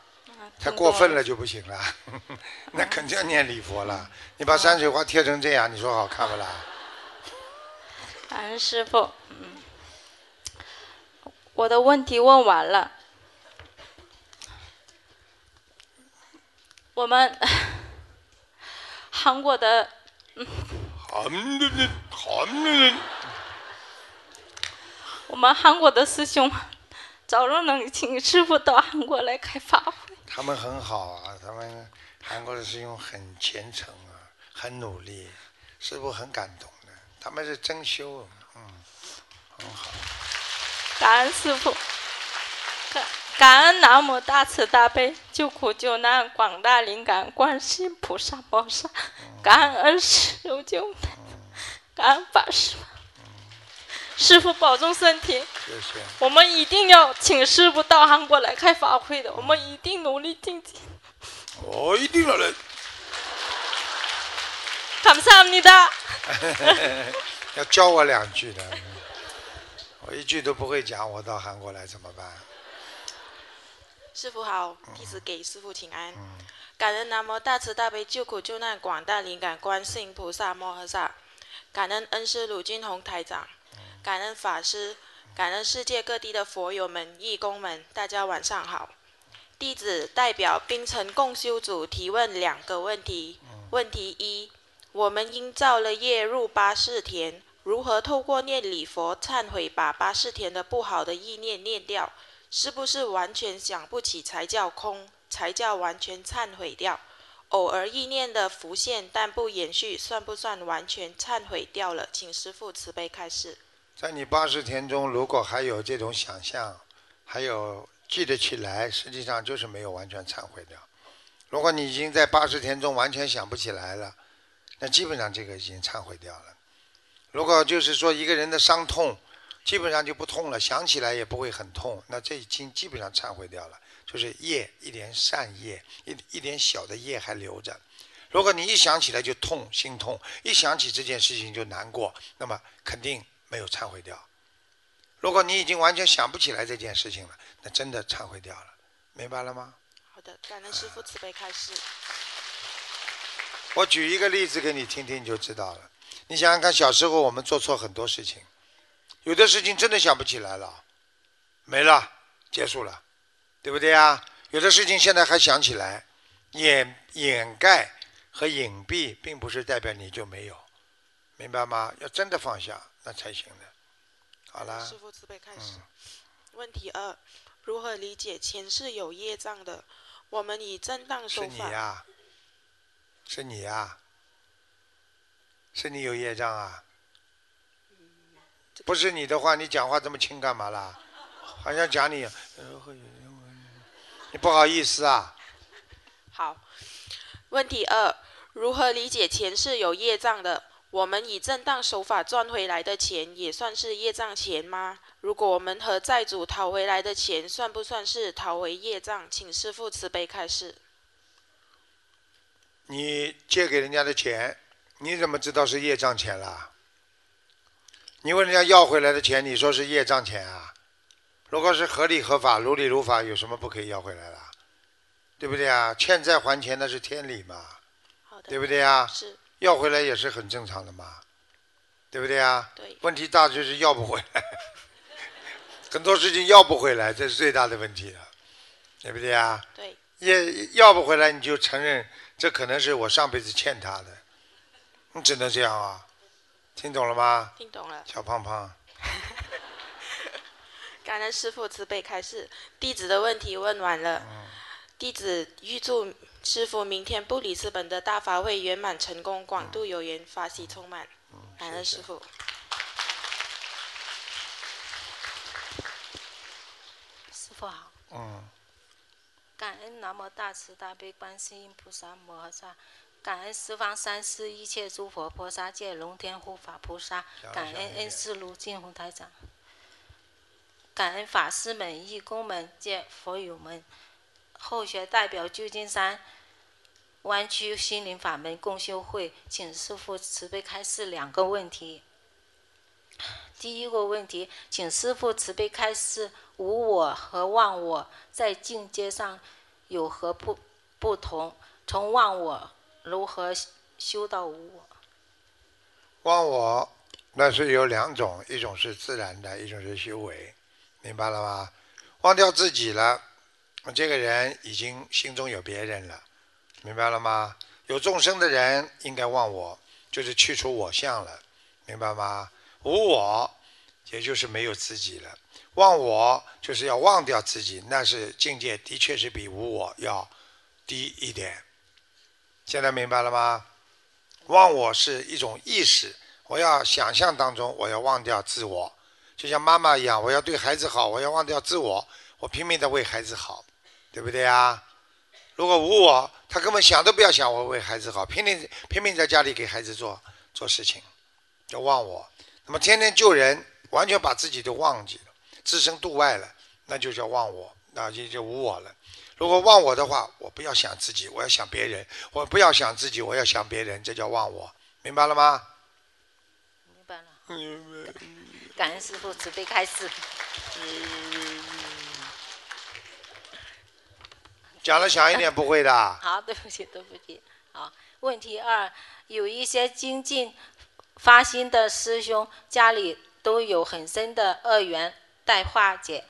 太过分了就不行了，那肯定要念礼佛了。你把山水画贴成这样，你说好看不啦？感恩师傅，嗯，我的问题问完了。我们 韩国的，韩的韩的，我们韩国的师兄，早日能请师傅到韩国来开法会。他们很好啊，他们韩国的师兄很虔诚啊，很努力，师傅很感动的。他们是真修，嗯，很好。感恩师傅，感感恩南无大慈大悲救苦救难广大灵感观世音菩萨摩萨，感恩师有救难，感恩法师。师傅保重身体。谢谢。我们一定要请师傅到韩国来开法会的，我们一定努力精进。我一定要来。감사합니다要教我两句的，我一句都不会讲，我到韩国来怎么办？师傅好，弟子给师傅请安。感恩南无大慈大悲救苦救难广大灵感观世音菩萨摩诃萨，感恩恩师鲁金红台长， 感恩法师，感恩世界各地的佛友们、义工们，大家晚上好。弟子代表冰城共修组提问两个问题。问题一。我们因造了业入八世田，如何透过念礼佛忏悔，把八世田的不好的意念念掉？是不是完全想不起才叫空，才叫完全忏悔掉？偶尔意念的浮现但不延续，算不算完全忏悔掉了？请师父慈悲开示。在你八十天中，如果还有这种想象，还有记得起来，实际上就是没有完全忏悔掉。如果你已经在八十天中完全想不起来了。那基本上这个已经忏悔掉了。如果就是说一个人的伤痛，基本上就不痛了，想起来也不会很痛，那这已经基本上忏悔掉了，就是业一点善业，一一点小的业还留着。如果你一想起来就痛，心痛，一想起这件事情就难过，那么肯定没有忏悔掉。如果你已经完全想不起来这件事情了，那真的忏悔掉了，明白了吗？好的，感恩师傅慈悲开示。我举一个例子给你听听，你就知道了。你想想看，小时候我们做错很多事情，有的事情真的想不起来了，没了，结束了，对不对啊？有的事情现在还想起来，掩掩盖和隐蔽，并不是代表你就没有，明白吗？要真的放下，那才行的。好了。师傅慈悲开始。问题二：如何理解前世有业障的？我们以正当手法。是你呀。是你呀，是你有业障啊！不是你的话，你讲话这么轻干嘛啦？好像讲你，你不好意思啊。好，问题二：如何理解前世有业障的？我们以正当手法赚回来的钱，也算是业障钱吗？如果我们和债主讨回来的钱，算不算是讨回业障？请师父慈悲开示。你借给人家的钱，你怎么知道是业障钱啦？你问人家要回来的钱，你说是业障钱啊？如果是合理合法、如理如法，有什么不可以要回来的？对不对啊？欠债还钱那是天理嘛？对不对啊？是。要回来也是很正常的嘛？对不对啊？对。问题大就是要不回来，很多事情要不回来，这是最大的问题了，对不对啊？对。也要不回来，你就承认。这可能是我上辈子欠他的，你只能这样啊，听懂了吗？听懂了。小胖胖。感恩师父慈悲开示，弟子的问题问完了。弟子预祝师傅明天布里斯本的大法会圆满成功，广度有缘，法喜充满。感恩师傅。师傅好。嗯。感恩南无大慈大悲观世音菩萨摩诃萨，感恩十方三世一切诸佛菩萨界龙天护法菩萨，感恩恩师卢金红台长，感恩法师们、义工们、见佛友们，后学代表旧金山湾区心灵法门共修会，请师父慈悲开示两个问题。第一个问题，请师父慈悲开示。无我和忘我在境界上有何不不同？从忘我如何修到无我？忘我那是有两种，一种是自然的，一种是修为，明白了吗？忘掉自己了，这个人已经心中有别人了，明白了吗？有众生的人应该忘我，就是去除我相了，明白吗？无我，也就是没有自己了。忘我就是要忘掉自己，那是境界，的确是比无我要低一点。现在明白了吗？忘我是一种意识，我要想象当中，我要忘掉自我，就像妈妈一样，我要对孩子好，我要忘掉自我，我拼命的为孩子好，对不对啊？如果无我，他根本想都不要想，我为孩子好，拼命拼命在家里给孩子做做事情，叫忘我。那么天天救人，完全把自己都忘记了。置身度外了，那就叫忘我，那就就无我了。如果忘我的话，我不要想自己，我要想别人；我不要想自己，我要想别人，这叫忘我，明白了吗？明白了。感恩师父慈悲开示。讲的响一点，不会的。好，对不起，对不起。好，问题二，有一些精进发心的师兄，家里都有很深的恶缘。待化解，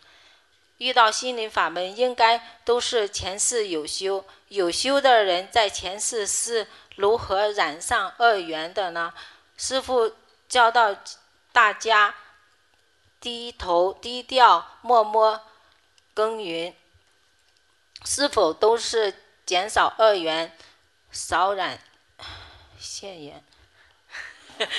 遇到心灵法门，应该都是前世有修。有修的人在前世是如何染上恶缘的呢？师父教导大家低头低调，默默耕耘，是否都是减少二元，少染现眼？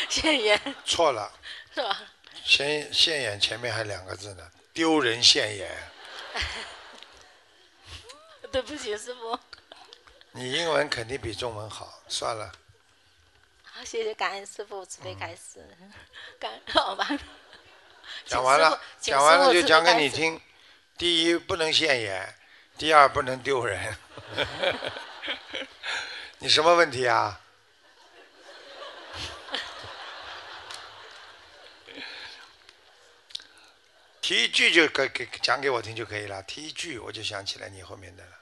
现眼 错了，是吧？现现眼前面还两个字呢，丢人现眼。对不起，师傅。你英文肯定比中文好，算了。好，谢谢感恩师傅慈悲开示，感好吧。讲完了，讲完了就讲给你听。第一不能现眼，第二不能丢人。你什么问题啊？提一句就给给讲给我听就可以了，提一句我就想起来你后面的了。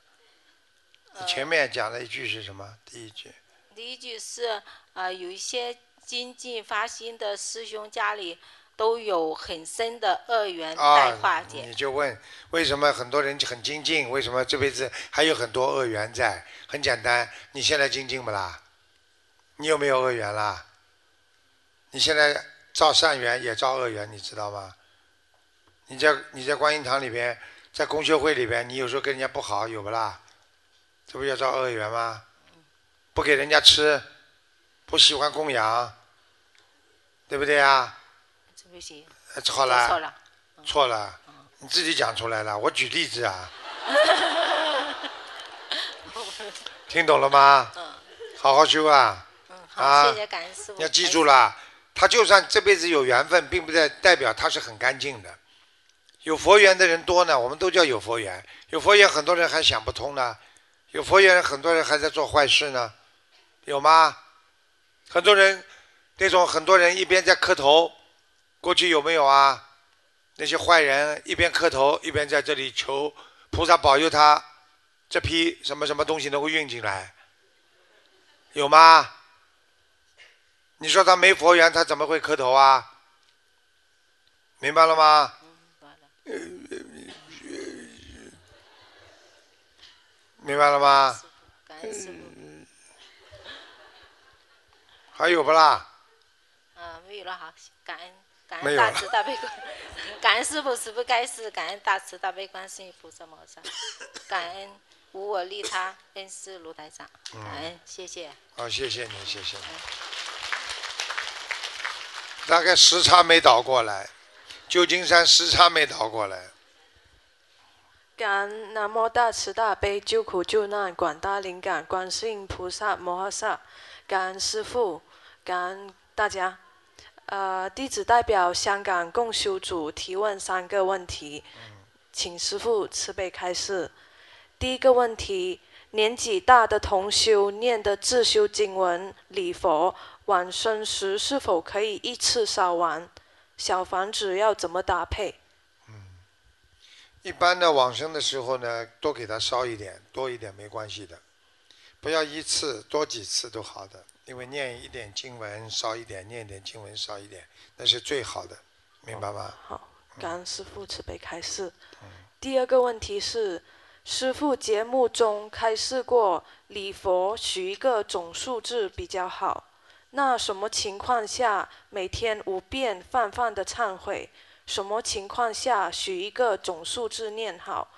你前面讲了一句是什么？第一句。第一句是呃，有一些经济发心的师兄家里都有很深的恶缘在化解。你就问为什么很多人很精进，为什么这辈子还有很多恶缘在？很简单，你现在精进不啦？你有没有恶缘啦？你现在造善缘也造恶缘，你知道吗？你在你在观音堂里边，在公修会里边，你有时候跟人家不好，有不啦？这不叫造恶缘吗？不给人家吃，不喜欢供养，对不对呀？对不起，错了，错了，错了，你自己讲出来了。我举例子啊，听懂了吗？好好修啊！好，谢谢感恩师傅。要记住了，他就算这辈子有缘分，并不代代表他是很干净的。有佛缘的人多呢，我们都叫有佛缘。有佛缘，很多人还想不通呢。有佛缘，很多人还在做坏事呢。有吗？很多人，那种很多人一边在磕头，过去有没有啊？那些坏人一边磕头，一边在这里求菩萨保佑他这批什么什么东西能够运进来，有吗？你说他没佛缘，他怎么会磕头啊？明白了吗？明白了吗？还有不啦？嗯，没有了哈，感恩感恩大慈大悲观，感恩师傅慈悲开示，感恩大慈大悲观世音菩萨摩诃萨，感恩无我利他恩师卢台长，嗯感恩谢谢。好，谢谢你，谢谢你。大概时差没倒过来，旧金山时差没倒过来。感恩南无大慈大悲救苦救难广大灵感观世音菩萨摩诃萨，感恩师父，感恩大家。呃，弟子代表香港共修组提问三个问题，请师父慈悲开示。第一个问题：年纪大的同修念的自修经文礼佛，往生时是否可以一次烧完？小房子要怎么搭配？嗯一般的往生的时候呢，多给他烧一点，多一点没关系的，不要一次，多几次都好的。因为念一点经文烧一点，念一点经文烧一点，那是最好的，明白吗？好，感恩师父慈悲开示。第二个问题是，师父节目中开示过礼佛许一个总数字比较好。那什么情况下每天五遍泛泛的忏悔？什么情况下许一个总数字念好？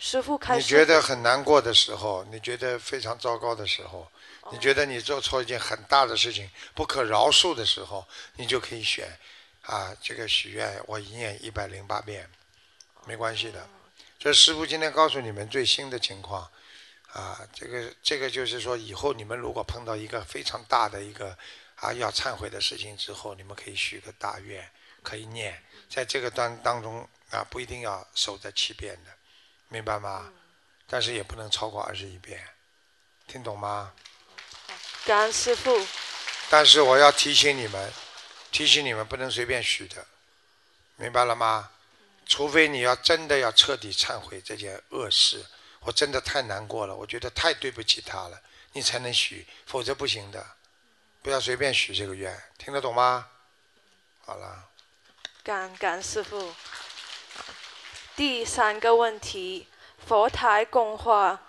师傅。你觉得很难过的时候，你觉得非常糟糕的时候，你觉得你做错一件很大的事情，不可饶恕的时候，你就可以选啊，这个许愿我一念一百零八遍，没关系的。这师傅今天告诉你们最新的情况啊，这个这个就是说，以后你们如果碰到一个非常大的一个啊要忏悔的事情之后，你们可以许个大愿，可以念，在这个当当中啊，不一定要守在七遍的，明白吗？但是也不能超过二十一遍，听懂吗？感恩师傅。但是我要提醒你们，提醒你们不能随便许的，明白了吗？除非你要真的要彻底忏悔这件恶事，我真的太难过了，我觉得太对不起他了，你才能许，否则不行的。不要随便许这个愿，听得懂吗？好了，感恩感恩师父。第三个问题，佛台供花，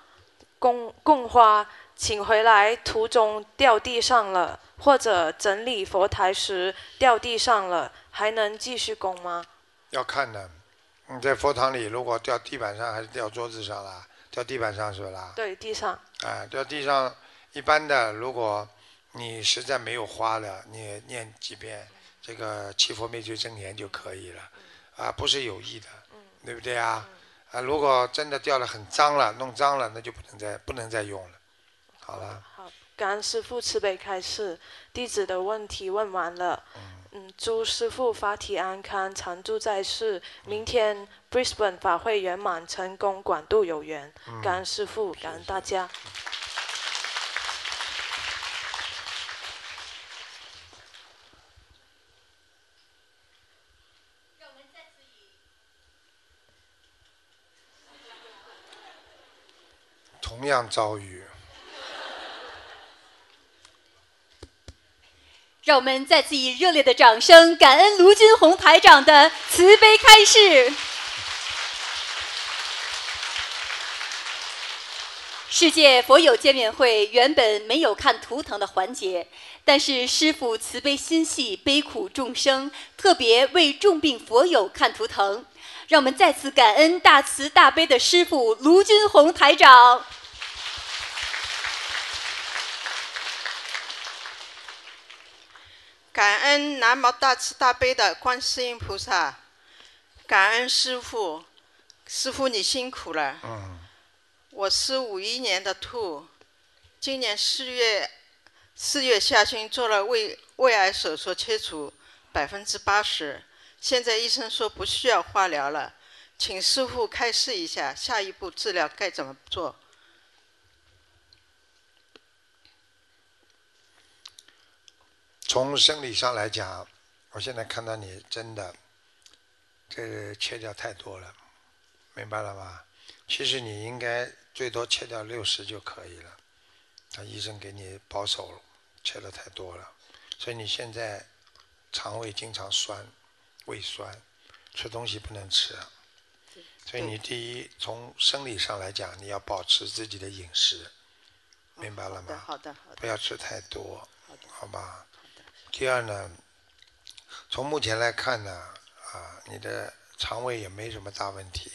供供花，请回来途中掉地上了，或者整理佛台时掉地上了，还能继续供吗？要看的。你在佛堂里，如果掉地板上还是掉桌子上啦？掉地板上是不是啦？对，地上。啊，掉地上，一般的，如果你实在没有花了，你念几遍这个七佛灭罪真言就可以了，啊，不是有意的，对不对啊？啊，如果真的掉了很脏了，弄脏了，那就不能再不能再用了。好了，好，感恩师父慈悲开示，弟子的问题问完了。嗯，嗯祝师父法体安康，常住在世。明天 Brisbane 法会圆满成功，广度有缘。感恩师父，感恩大家。同同样遭遇。让我们再次以热烈的掌声，感恩卢军红台长的慈悲开示。世界佛友见面会原本没有看图腾的环节，但是师父慈悲心系悲苦众生，特别为重病佛友看图腾。让我们再次感恩大慈大悲的师父卢军红台长。感恩南无大慈大悲的观世音菩萨，感恩师傅，师傅你辛苦了。嗯。我是五一年的兔，今年四月四月下旬做了胃胃癌手术切除百分之八十，现在医生说不需要化疗了，请师傅开示一下下一步治疗该怎么做。从生理上来讲，我现在看到你真的，这个切掉太多了，明白了吧？其实你应该最多切掉六十就可以了，他医生给你保守，切的太多了，所以你现在肠胃经常酸，胃酸，吃东西不能吃，所以你第一从生理上来讲，你要保持自己的饮食，明白了吗？好的，好的。不要吃太多，好吧？第二呢，从目前来看呢，啊，你的肠胃也没什么大问题，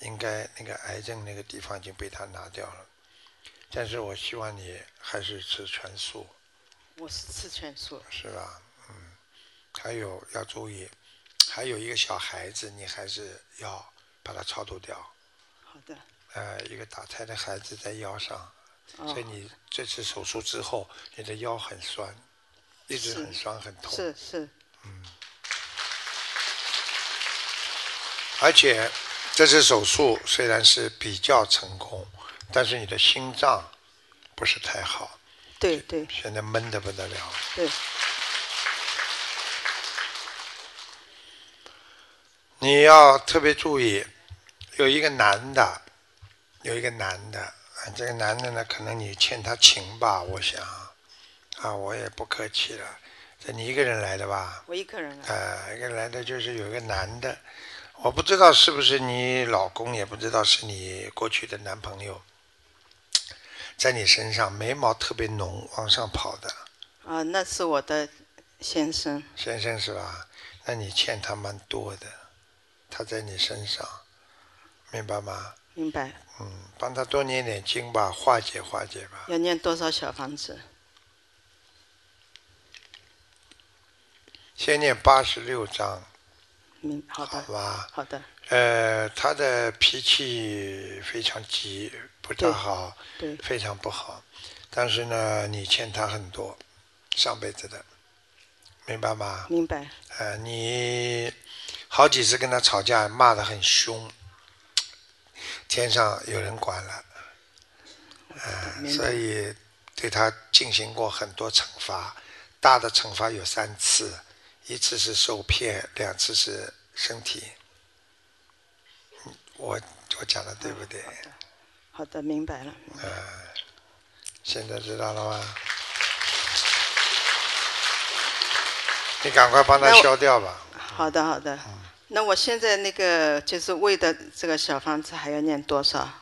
应该那个癌症那个地方已经被他拿掉了。但是我希望你还是吃全素。我是吃全素。是吧？嗯。还有要注意，还有一个小孩子，你还是要把它超度掉。好的。呃，一个打胎的孩子在腰上，所以你这次手术之后，你的腰很酸。一直很酸很痛，是是，嗯，而且这次手术虽然是比较成功，但是你的心脏不是太好，对对，现在闷的不得了，对，你要特别注意，有一个男的，有一个男的，这个男的呢，可能你欠他情吧，我想。啊，我也不客气了。这你一个人来的吧？我一个人来。啊，一个人来的就是有一个男的，我不知道是不是你老公，也不知道是你过去的男朋友，在你身上眉毛特别浓，往上跑的。啊，那是我的先生。先生是吧？那你欠他蛮多的，他在你身上，明白吗？明白。嗯，帮他多念点经吧，化解化解吧。要念多少小房子？先念八十六章，嗯，好的，好吧，好的。呃，他的脾气非常急，不大好，对，非常不好。但是呢，你欠他很多，上辈子的，明白吗？明白。呃，你好几次跟他吵架，骂得很凶，天上有人管了，呃，所以对他进行过很多惩罚，大的惩罚有三次。一次是受骗，两次是身体。我我讲的对不对？好的，明白了。嗯，现在知道了吗？你赶快帮他消掉吧。好的，好的。那我现在那个就是为的这个小房子还要念多少？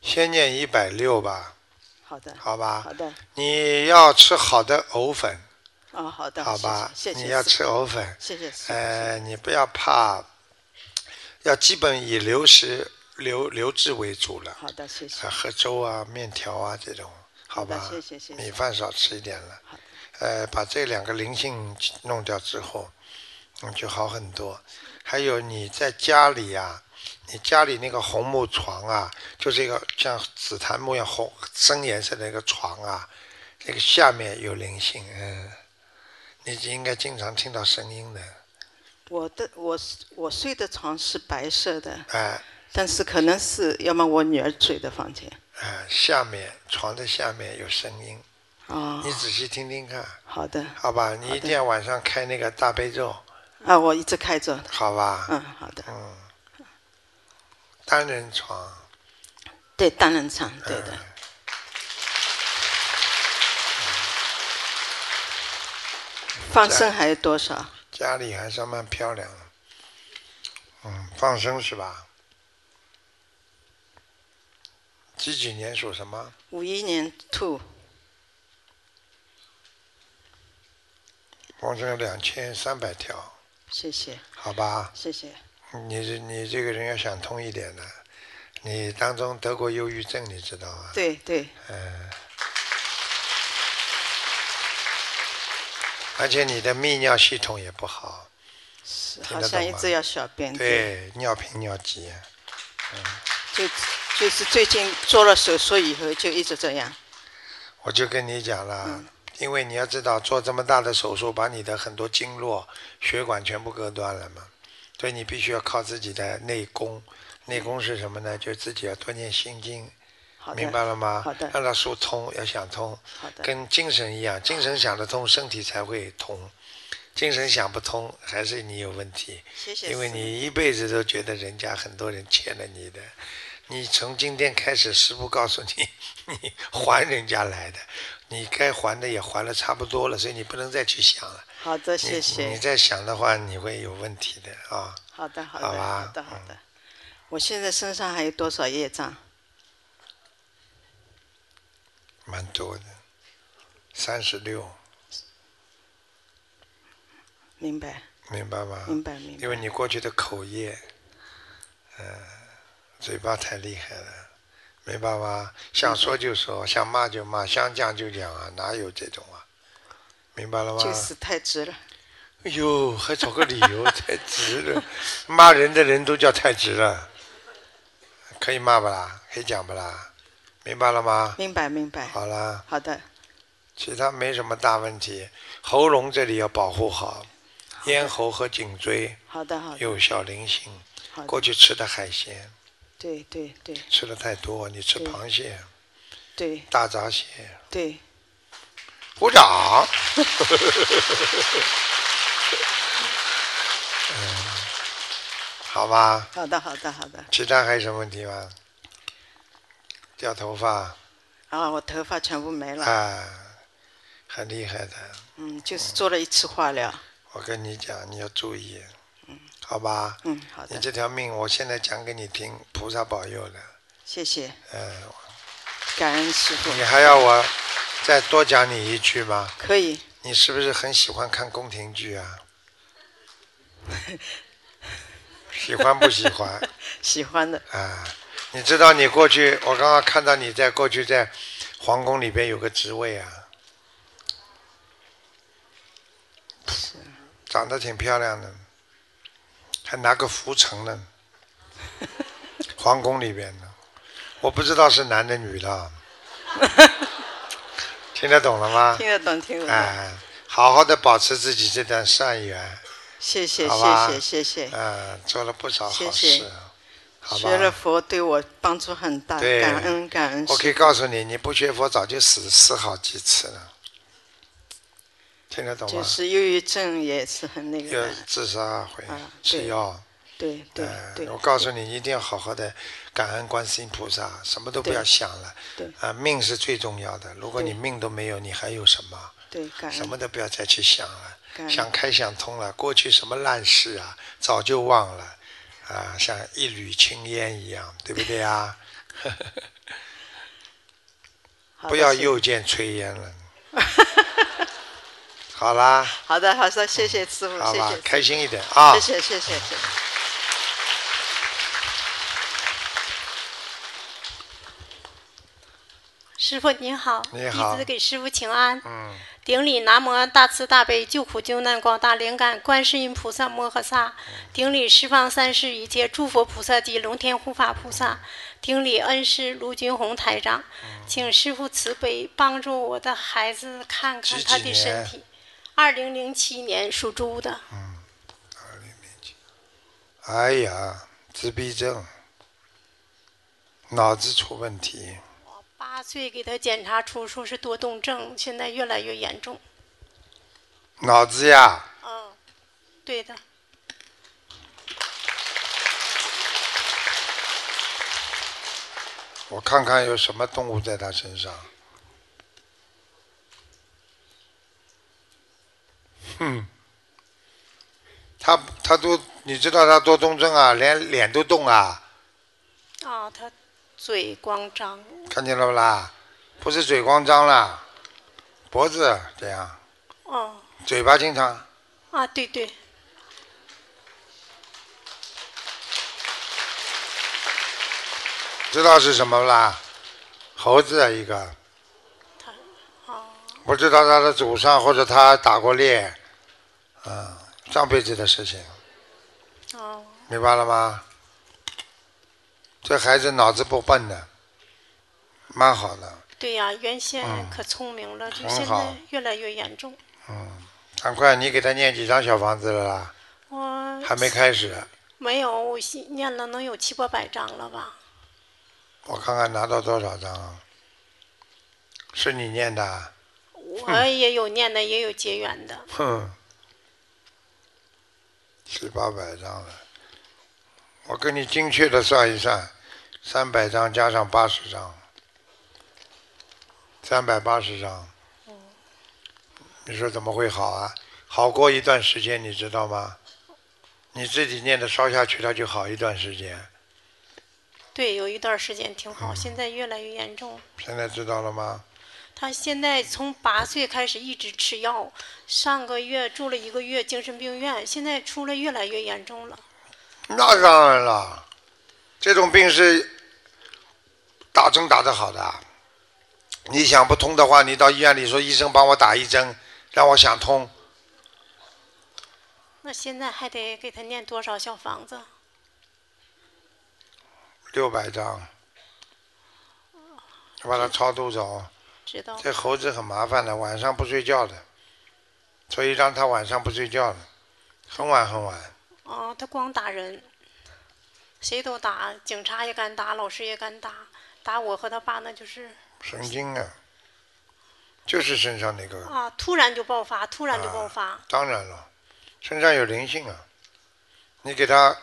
先念一百六吧。好的。好吧。好的。你要吃好的藕粉。哦，好的。好吧。谢谢。你要吃藕粉。谢谢。呃，你不要怕，要基本以流食、流流质为主了。好的，谢谢。喝粥啊，面条啊这种，好吧。谢谢谢谢。米饭少吃一点了。呃，把这两个灵性弄掉之后，嗯，就好很多。还有你在家里呀。你家里那个红木床啊，就是一个像紫檀木一样红深颜色的一个床啊，那个下面有灵性，嗯，你应该经常听到声音的。我的我我睡的床是白色的，哎，但是可能是要么我女儿睡的房间。哎，下面床的下面有声音，哦，你仔细听听看。好的。好吧，你一定要晚上开那个大悲咒。啊，我一直开着。好吧。嗯，好的。嗯。单人床。对，单人床，对的。放生还有多少？家里还算蛮漂亮的。嗯，放生是吧？几几年属什么？五一年兔。放生两千三百条。谢谢。好吧。谢谢。你这你这个人要想通一点的，你当中得过忧郁症，你知道吗？对对。嗯。而且你的泌尿系统也不好。是。好像一直要小便。对，尿频尿急。嗯。就就是最近做了手术以后，就一直这样。我就跟你讲了。因为你要知道，做这么大的手术，把你的很多经络、血管全部割断了嘛，所以你必须要靠自己的内功。内功是什么呢？就自己要多念心经，明白了吗？好的。让它疏通，要想通。好的。跟精神一样，精神想得通，身体才会通。精神想不通，还是你有问题。谢谢。因为你一辈子都觉得人家很多人欠了你的，你从今天开始，师傅告诉你，你还人家来的。你该还的也还了差不多了，所以你不能再去想了。好的，谢谢。你再想的话，你会有问题的啊。好的，好的，好的，好的。我现在身上还有多少业障？蛮多的，三十六。明白。明白吗？明白，明白。因为你过去的口业，嗯，嘴巴太厉害了。明白吗？想说就说，想骂就骂，想讲就讲啊，哪有这种啊？明白了吗？就是太直了。哎呦，还找个理由，太直了。骂人的人都叫太直了。可以骂不啦？可以讲不啦？明白了吗？明白明白。好啦。好的。其他没什么大问题，喉咙这里要保护好，咽喉和颈椎。好的好的。有小菱形。过去吃的海鲜。对对对，吃的太多，你吃螃蟹，对，大闸蟹，对，鼓掌。嗯，好吧。好的，好的，好的。其他还有什么问题吗？掉头发。啊，我头发全部没了。啊，很厉害的。嗯，就是做了一次化疗。我跟你讲，你要注意。好吧，嗯，好的。你这条命，我现在讲给你听，菩萨保佑的。谢谢。嗯，感恩师傅。你还要我再多讲你一句吗？可以。你是不是很喜欢看宫廷剧啊？喜欢不喜欢？喜欢的。啊，你知道你过去，我刚刚看到你在过去在皇宫里边有个职位啊。是。长得挺漂亮的。还拿个拂尘呢，皇宫里边的，我不知道是男的女的，听得懂了吗？听得懂，听得懂。哎，好好的保持自己这段善缘。谢谢，谢谢，谢谢。嗯，做了不少好事，好学了佛对我帮助很大，感恩感恩。我可以告诉你，你不学佛早就死死好几次了。听得懂吗？就是忧郁症也是很那个。自杀会吃药。对对对。我告诉你，一定要好好的感恩观世音菩萨，什么都不要想了。对。啊，命是最重要的。如果你命都没有，你还有什么？对，感恩。什么都不要再去想了，想开想通了，过去什么烂事啊，早就忘了，啊，像一缕青烟一样，对不对啊？不要又见炊烟了。好啦，好的，好的，谢谢师傅，谢谢，开心一点啊，谢谢，谢谢，谢谢。师傅您好，你好，弟子给师傅请安。嗯。顶礼南无大慈大悲救苦救难广大灵感观世音菩萨摩诃萨，顶礼十方三世一切诸佛菩萨及龙天护法菩萨，顶礼恩师卢军宏台长，请师傅慈悲帮助我的孩子看看他的身体。二零零七年属猪的。嗯，二零零七。哎呀，自闭症，脑子出问题。八岁给他检查出，说是多动症，现在越来越严重。脑子呀，嗯，对的。我看看有什么动物在他身上。哼，他他都你知道他多动症啊，连脸都动啊。哦，他。嘴光张，看见了不啦？不是嘴光张啦，脖子这样，哦，嘴巴经常。啊，对对，知道是什么啦？猴子啊一个，他哦。不知道他的祖上或者他打过猎，嗯，上辈子的事情，哦，明白了吗？这孩子脑子不笨的，蛮好的，对呀，原先嗯可聪明了，就现在越来越严重。嗯，赶快你给他念几张小房子了啦？我还没开始，没有，我念了能有七八百张了吧？我看看拿到多少张啊？是你念的啊？我也有念的，也有结缘的。哼，七八百张了，我跟你精确的算一算，三百张加上八十张，三百八十张。你说怎么会好啊？好过一段时间，你知道吗？你自己念的烧下去，它就好一段时间。对，有一段时间挺嗯好，现在越来越严重。现在知道了吗？他现在从八岁开始一直吃药，上个月住了一个月精神病院，现在出来越来越严重了。那当然了，这种病是打针打得好的。你想不通的话，你到医院里说医生帮我打一针，让我想通。那现在还得给他念多少小房子？六百张，把它超度走。知道。这猴子很麻烦的，晚上不睡觉的，所以让他晚上不睡觉了，很晚很晚。哦，他光打人，谁都打，警察也敢打，老师也敢打，打我和他爸那就是神经啊，就是身上那个。啊，突然就爆发，突然就爆发。当然了，身上有灵性啊，你给他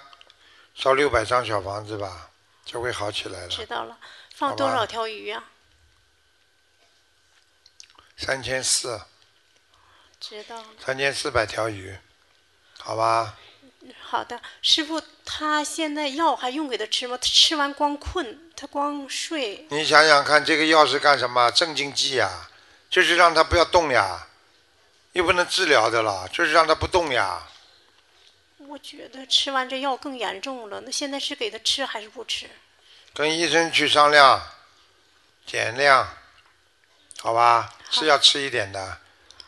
烧六百张小房子吧，就会好起来了。知道了，放多少条鱼啊、三千四，知道了。三千四百条鱼，好吧？好的，师傅，他现在药还用给他吃吗？他吃完光困，他光睡。你想想看，这个药是干什么？镇静剂呀，就是让他不要动呀，又不能治疗的了，就是让他不动呀。我觉得吃完这药更严重了。那现在是给他吃还是不吃？跟医生去商量，减量，好吧？是要吃一点的。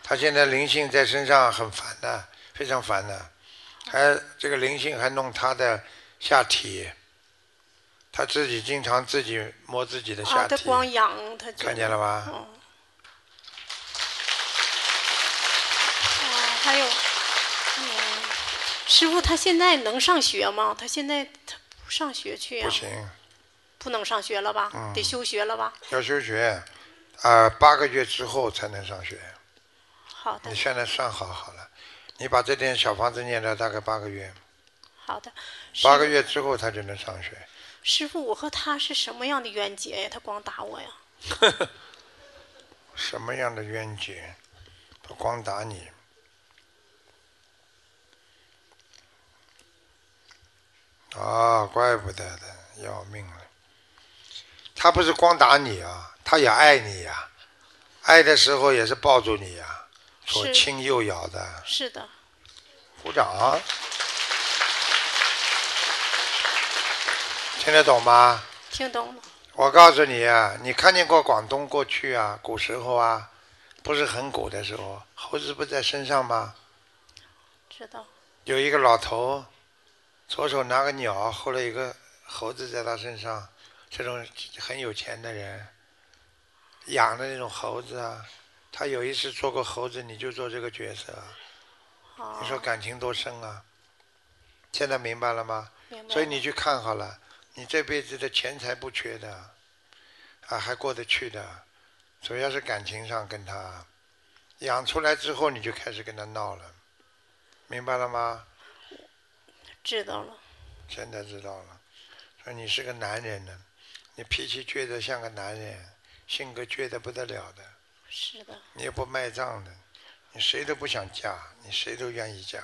他现在灵性在身上很烦的，非常烦的，还这个灵性还弄他的下体，他自己经常自己摸自己的啊，下体，他光痒，他就看见了吧？哦。啊，还有，嗯，师傅，他现在能上学吗？他现在他不上学去呀、不行，不能上学了吧？嗯得休学了吧？要休学，啊、八个月之后才能上学。好的你，现在算好好了，你把这点小房子念了大概八个月，好的。八个月之后他就能上学。师傅，我和他是什么样的冤结呀？他光打我呀？什么样的冤结？他光打你。啊，怪不得的，要命了。他不是光打你啊，他也爱你呀、爱的时候也是抱住你呀、左是亲右咬的。是的，鼓掌。听得懂吗？听懂了。我告诉你啊，你看见过广东过去啊，古时候啊，不是很古的时候，猴子不在身上吗？知道。有一个老头，左手拿个鸟，后来有个猴子在他身上，这种很有钱的人养的那种猴子啊，他有一次做过猴子，你就做这个角色你说感情多深啊？现在明白了吗？明白所以你去看好了，你这辈子的钱财不缺的，啊，还过得去的，主要是感情上跟他养出来之后，你就开始跟他闹了，明白了吗？知道了。现在知道了，说你是个男人呢，你脾气倔得像个男人，性格倔得不得了的，是的，你也不卖账的，你谁都不想嫁，你谁都愿意嫁。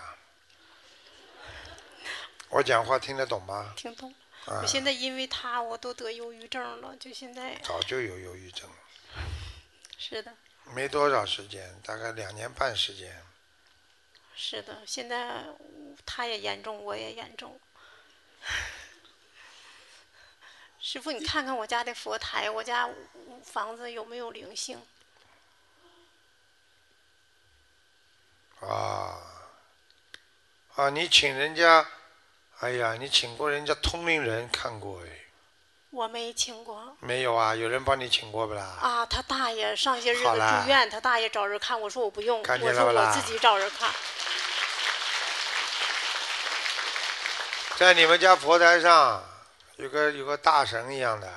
我讲话听得懂吗？听懂。啊我，现在因为他，我都得忧郁症了，就现在早就有忧郁症了，是的，没多少时间，大概两年半时间。是的，现在他也严重，我也严重。师傅，你看看我家的佛台，我家房子有没有灵性？啊啊！你请人家，哎呀，你请过人家通灵人看过哎？我没请过没有啊？有人帮你请过不啦？啊。他大爷上些日子住院，他大爷找人看，我说我不用，看见我说我自己找人看。在你们家佛台上有个有个大神一样的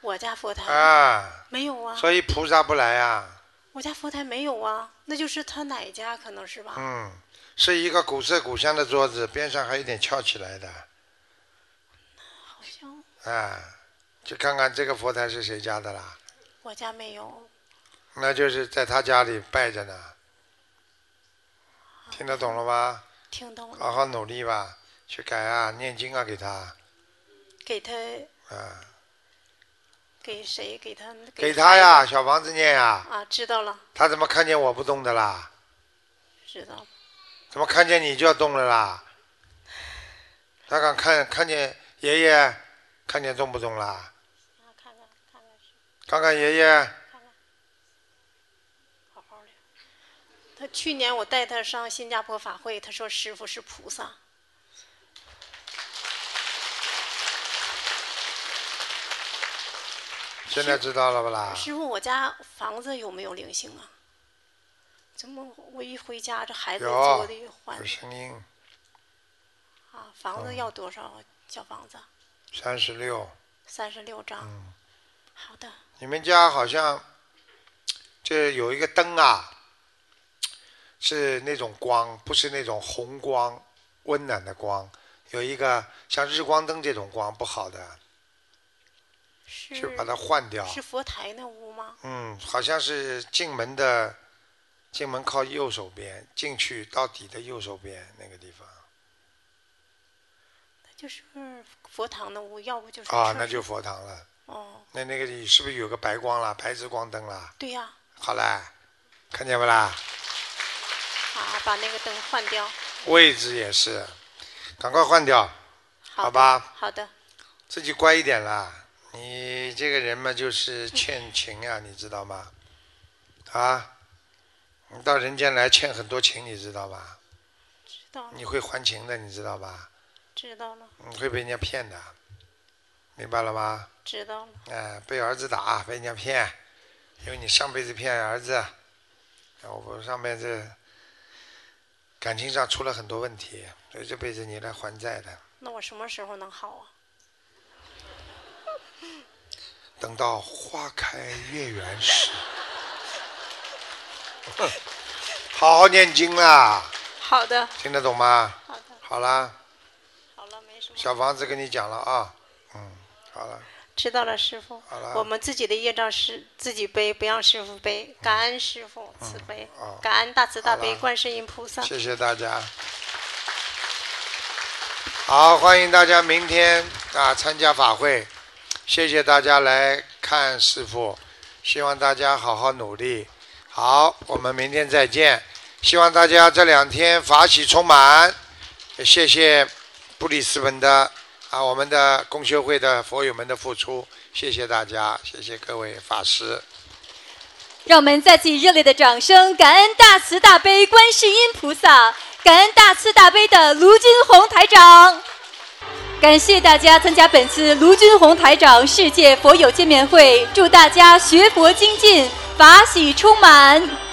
我家佛台啊，没有啊，所以菩萨不来啊。我家佛台没有啊，那就是他奶家可能是吧？嗯，是一个古色古香的桌子，边上还有点翘起来的。好像啊，去看看这个佛台是谁家的啦？我家没有。那就是在他家里拜着呢。听得懂了吗？听懂了。好好努力吧，去改啊，念经啊，给他给他啊，给谁？给他给他呀，小房子念呀。啊，知道了，他怎么看见我不动的啦？知道。怎么看见你就要动了啦？他敢看看见爷爷，看见动不动啦？看看爷爷，他去年我带他上新加坡法会，他说师傅是菩萨。现在知道了不啦？师傅，我家房子有没有灵性啊？怎么我一回家，这孩子有做的换有声音，啊？房子要多少？小房子三十六。三十六张。嗯好的，你们家好像这有一个灯啊，是那种光，不是那种红光，温暖的光，有一个像日光灯这种光不好的，是去把它换掉。是佛台那屋吗？嗯，好像是进门的，进门靠右手边，进去到底的右手边那个地方。那就是佛堂的屋，要不就是啊，那就佛堂了。哦，那那个里是不是有个白光啦，白炽光灯啦？对呀、好啦，看见不啦？啊，把那个灯换掉。位置也是，赶快换掉，好的吧？好的，自己乖一点啦。你这个人嘛，就是欠情呀、你知道吗？啊，你到人间来欠很多情，你知道吧？知道了，你会还情的，你知道吧？知道了，你会被人家骗的，明白了吗？知道了。哎、被儿子打，被人家骗，因为你上辈子骗儿子，我上辈子感情上出了很多问题，所以这辈子你来还债的。那我什么时候能好啊？等到花开月圆时，哼好好念经啦，好的，听得懂吗？好的，好啦，好了，没什么。小房子跟你讲了啊，嗯，好了，知道了，师傅。好了我们自己的业障是自己背，不让师傅背。感恩师傅慈悲，哦感恩大慈大悲观世音菩萨。谢谢大家。好，欢迎大家明天啊参加法会，谢谢大家来看师傅，希望大家好好努力。好，我们明天再见。希望大家这两天法喜充满。谢谢布里斯本的啊我们的共修会的佛友们的付出，谢谢大家，谢谢各位法师。让我们再次以热烈的掌声，感恩大慈大悲观世音菩萨，感恩大慈大悲的卢金红台长。感谢大家参加本次卢军红台长世界佛友见面会，祝大家学佛精进，法喜充满。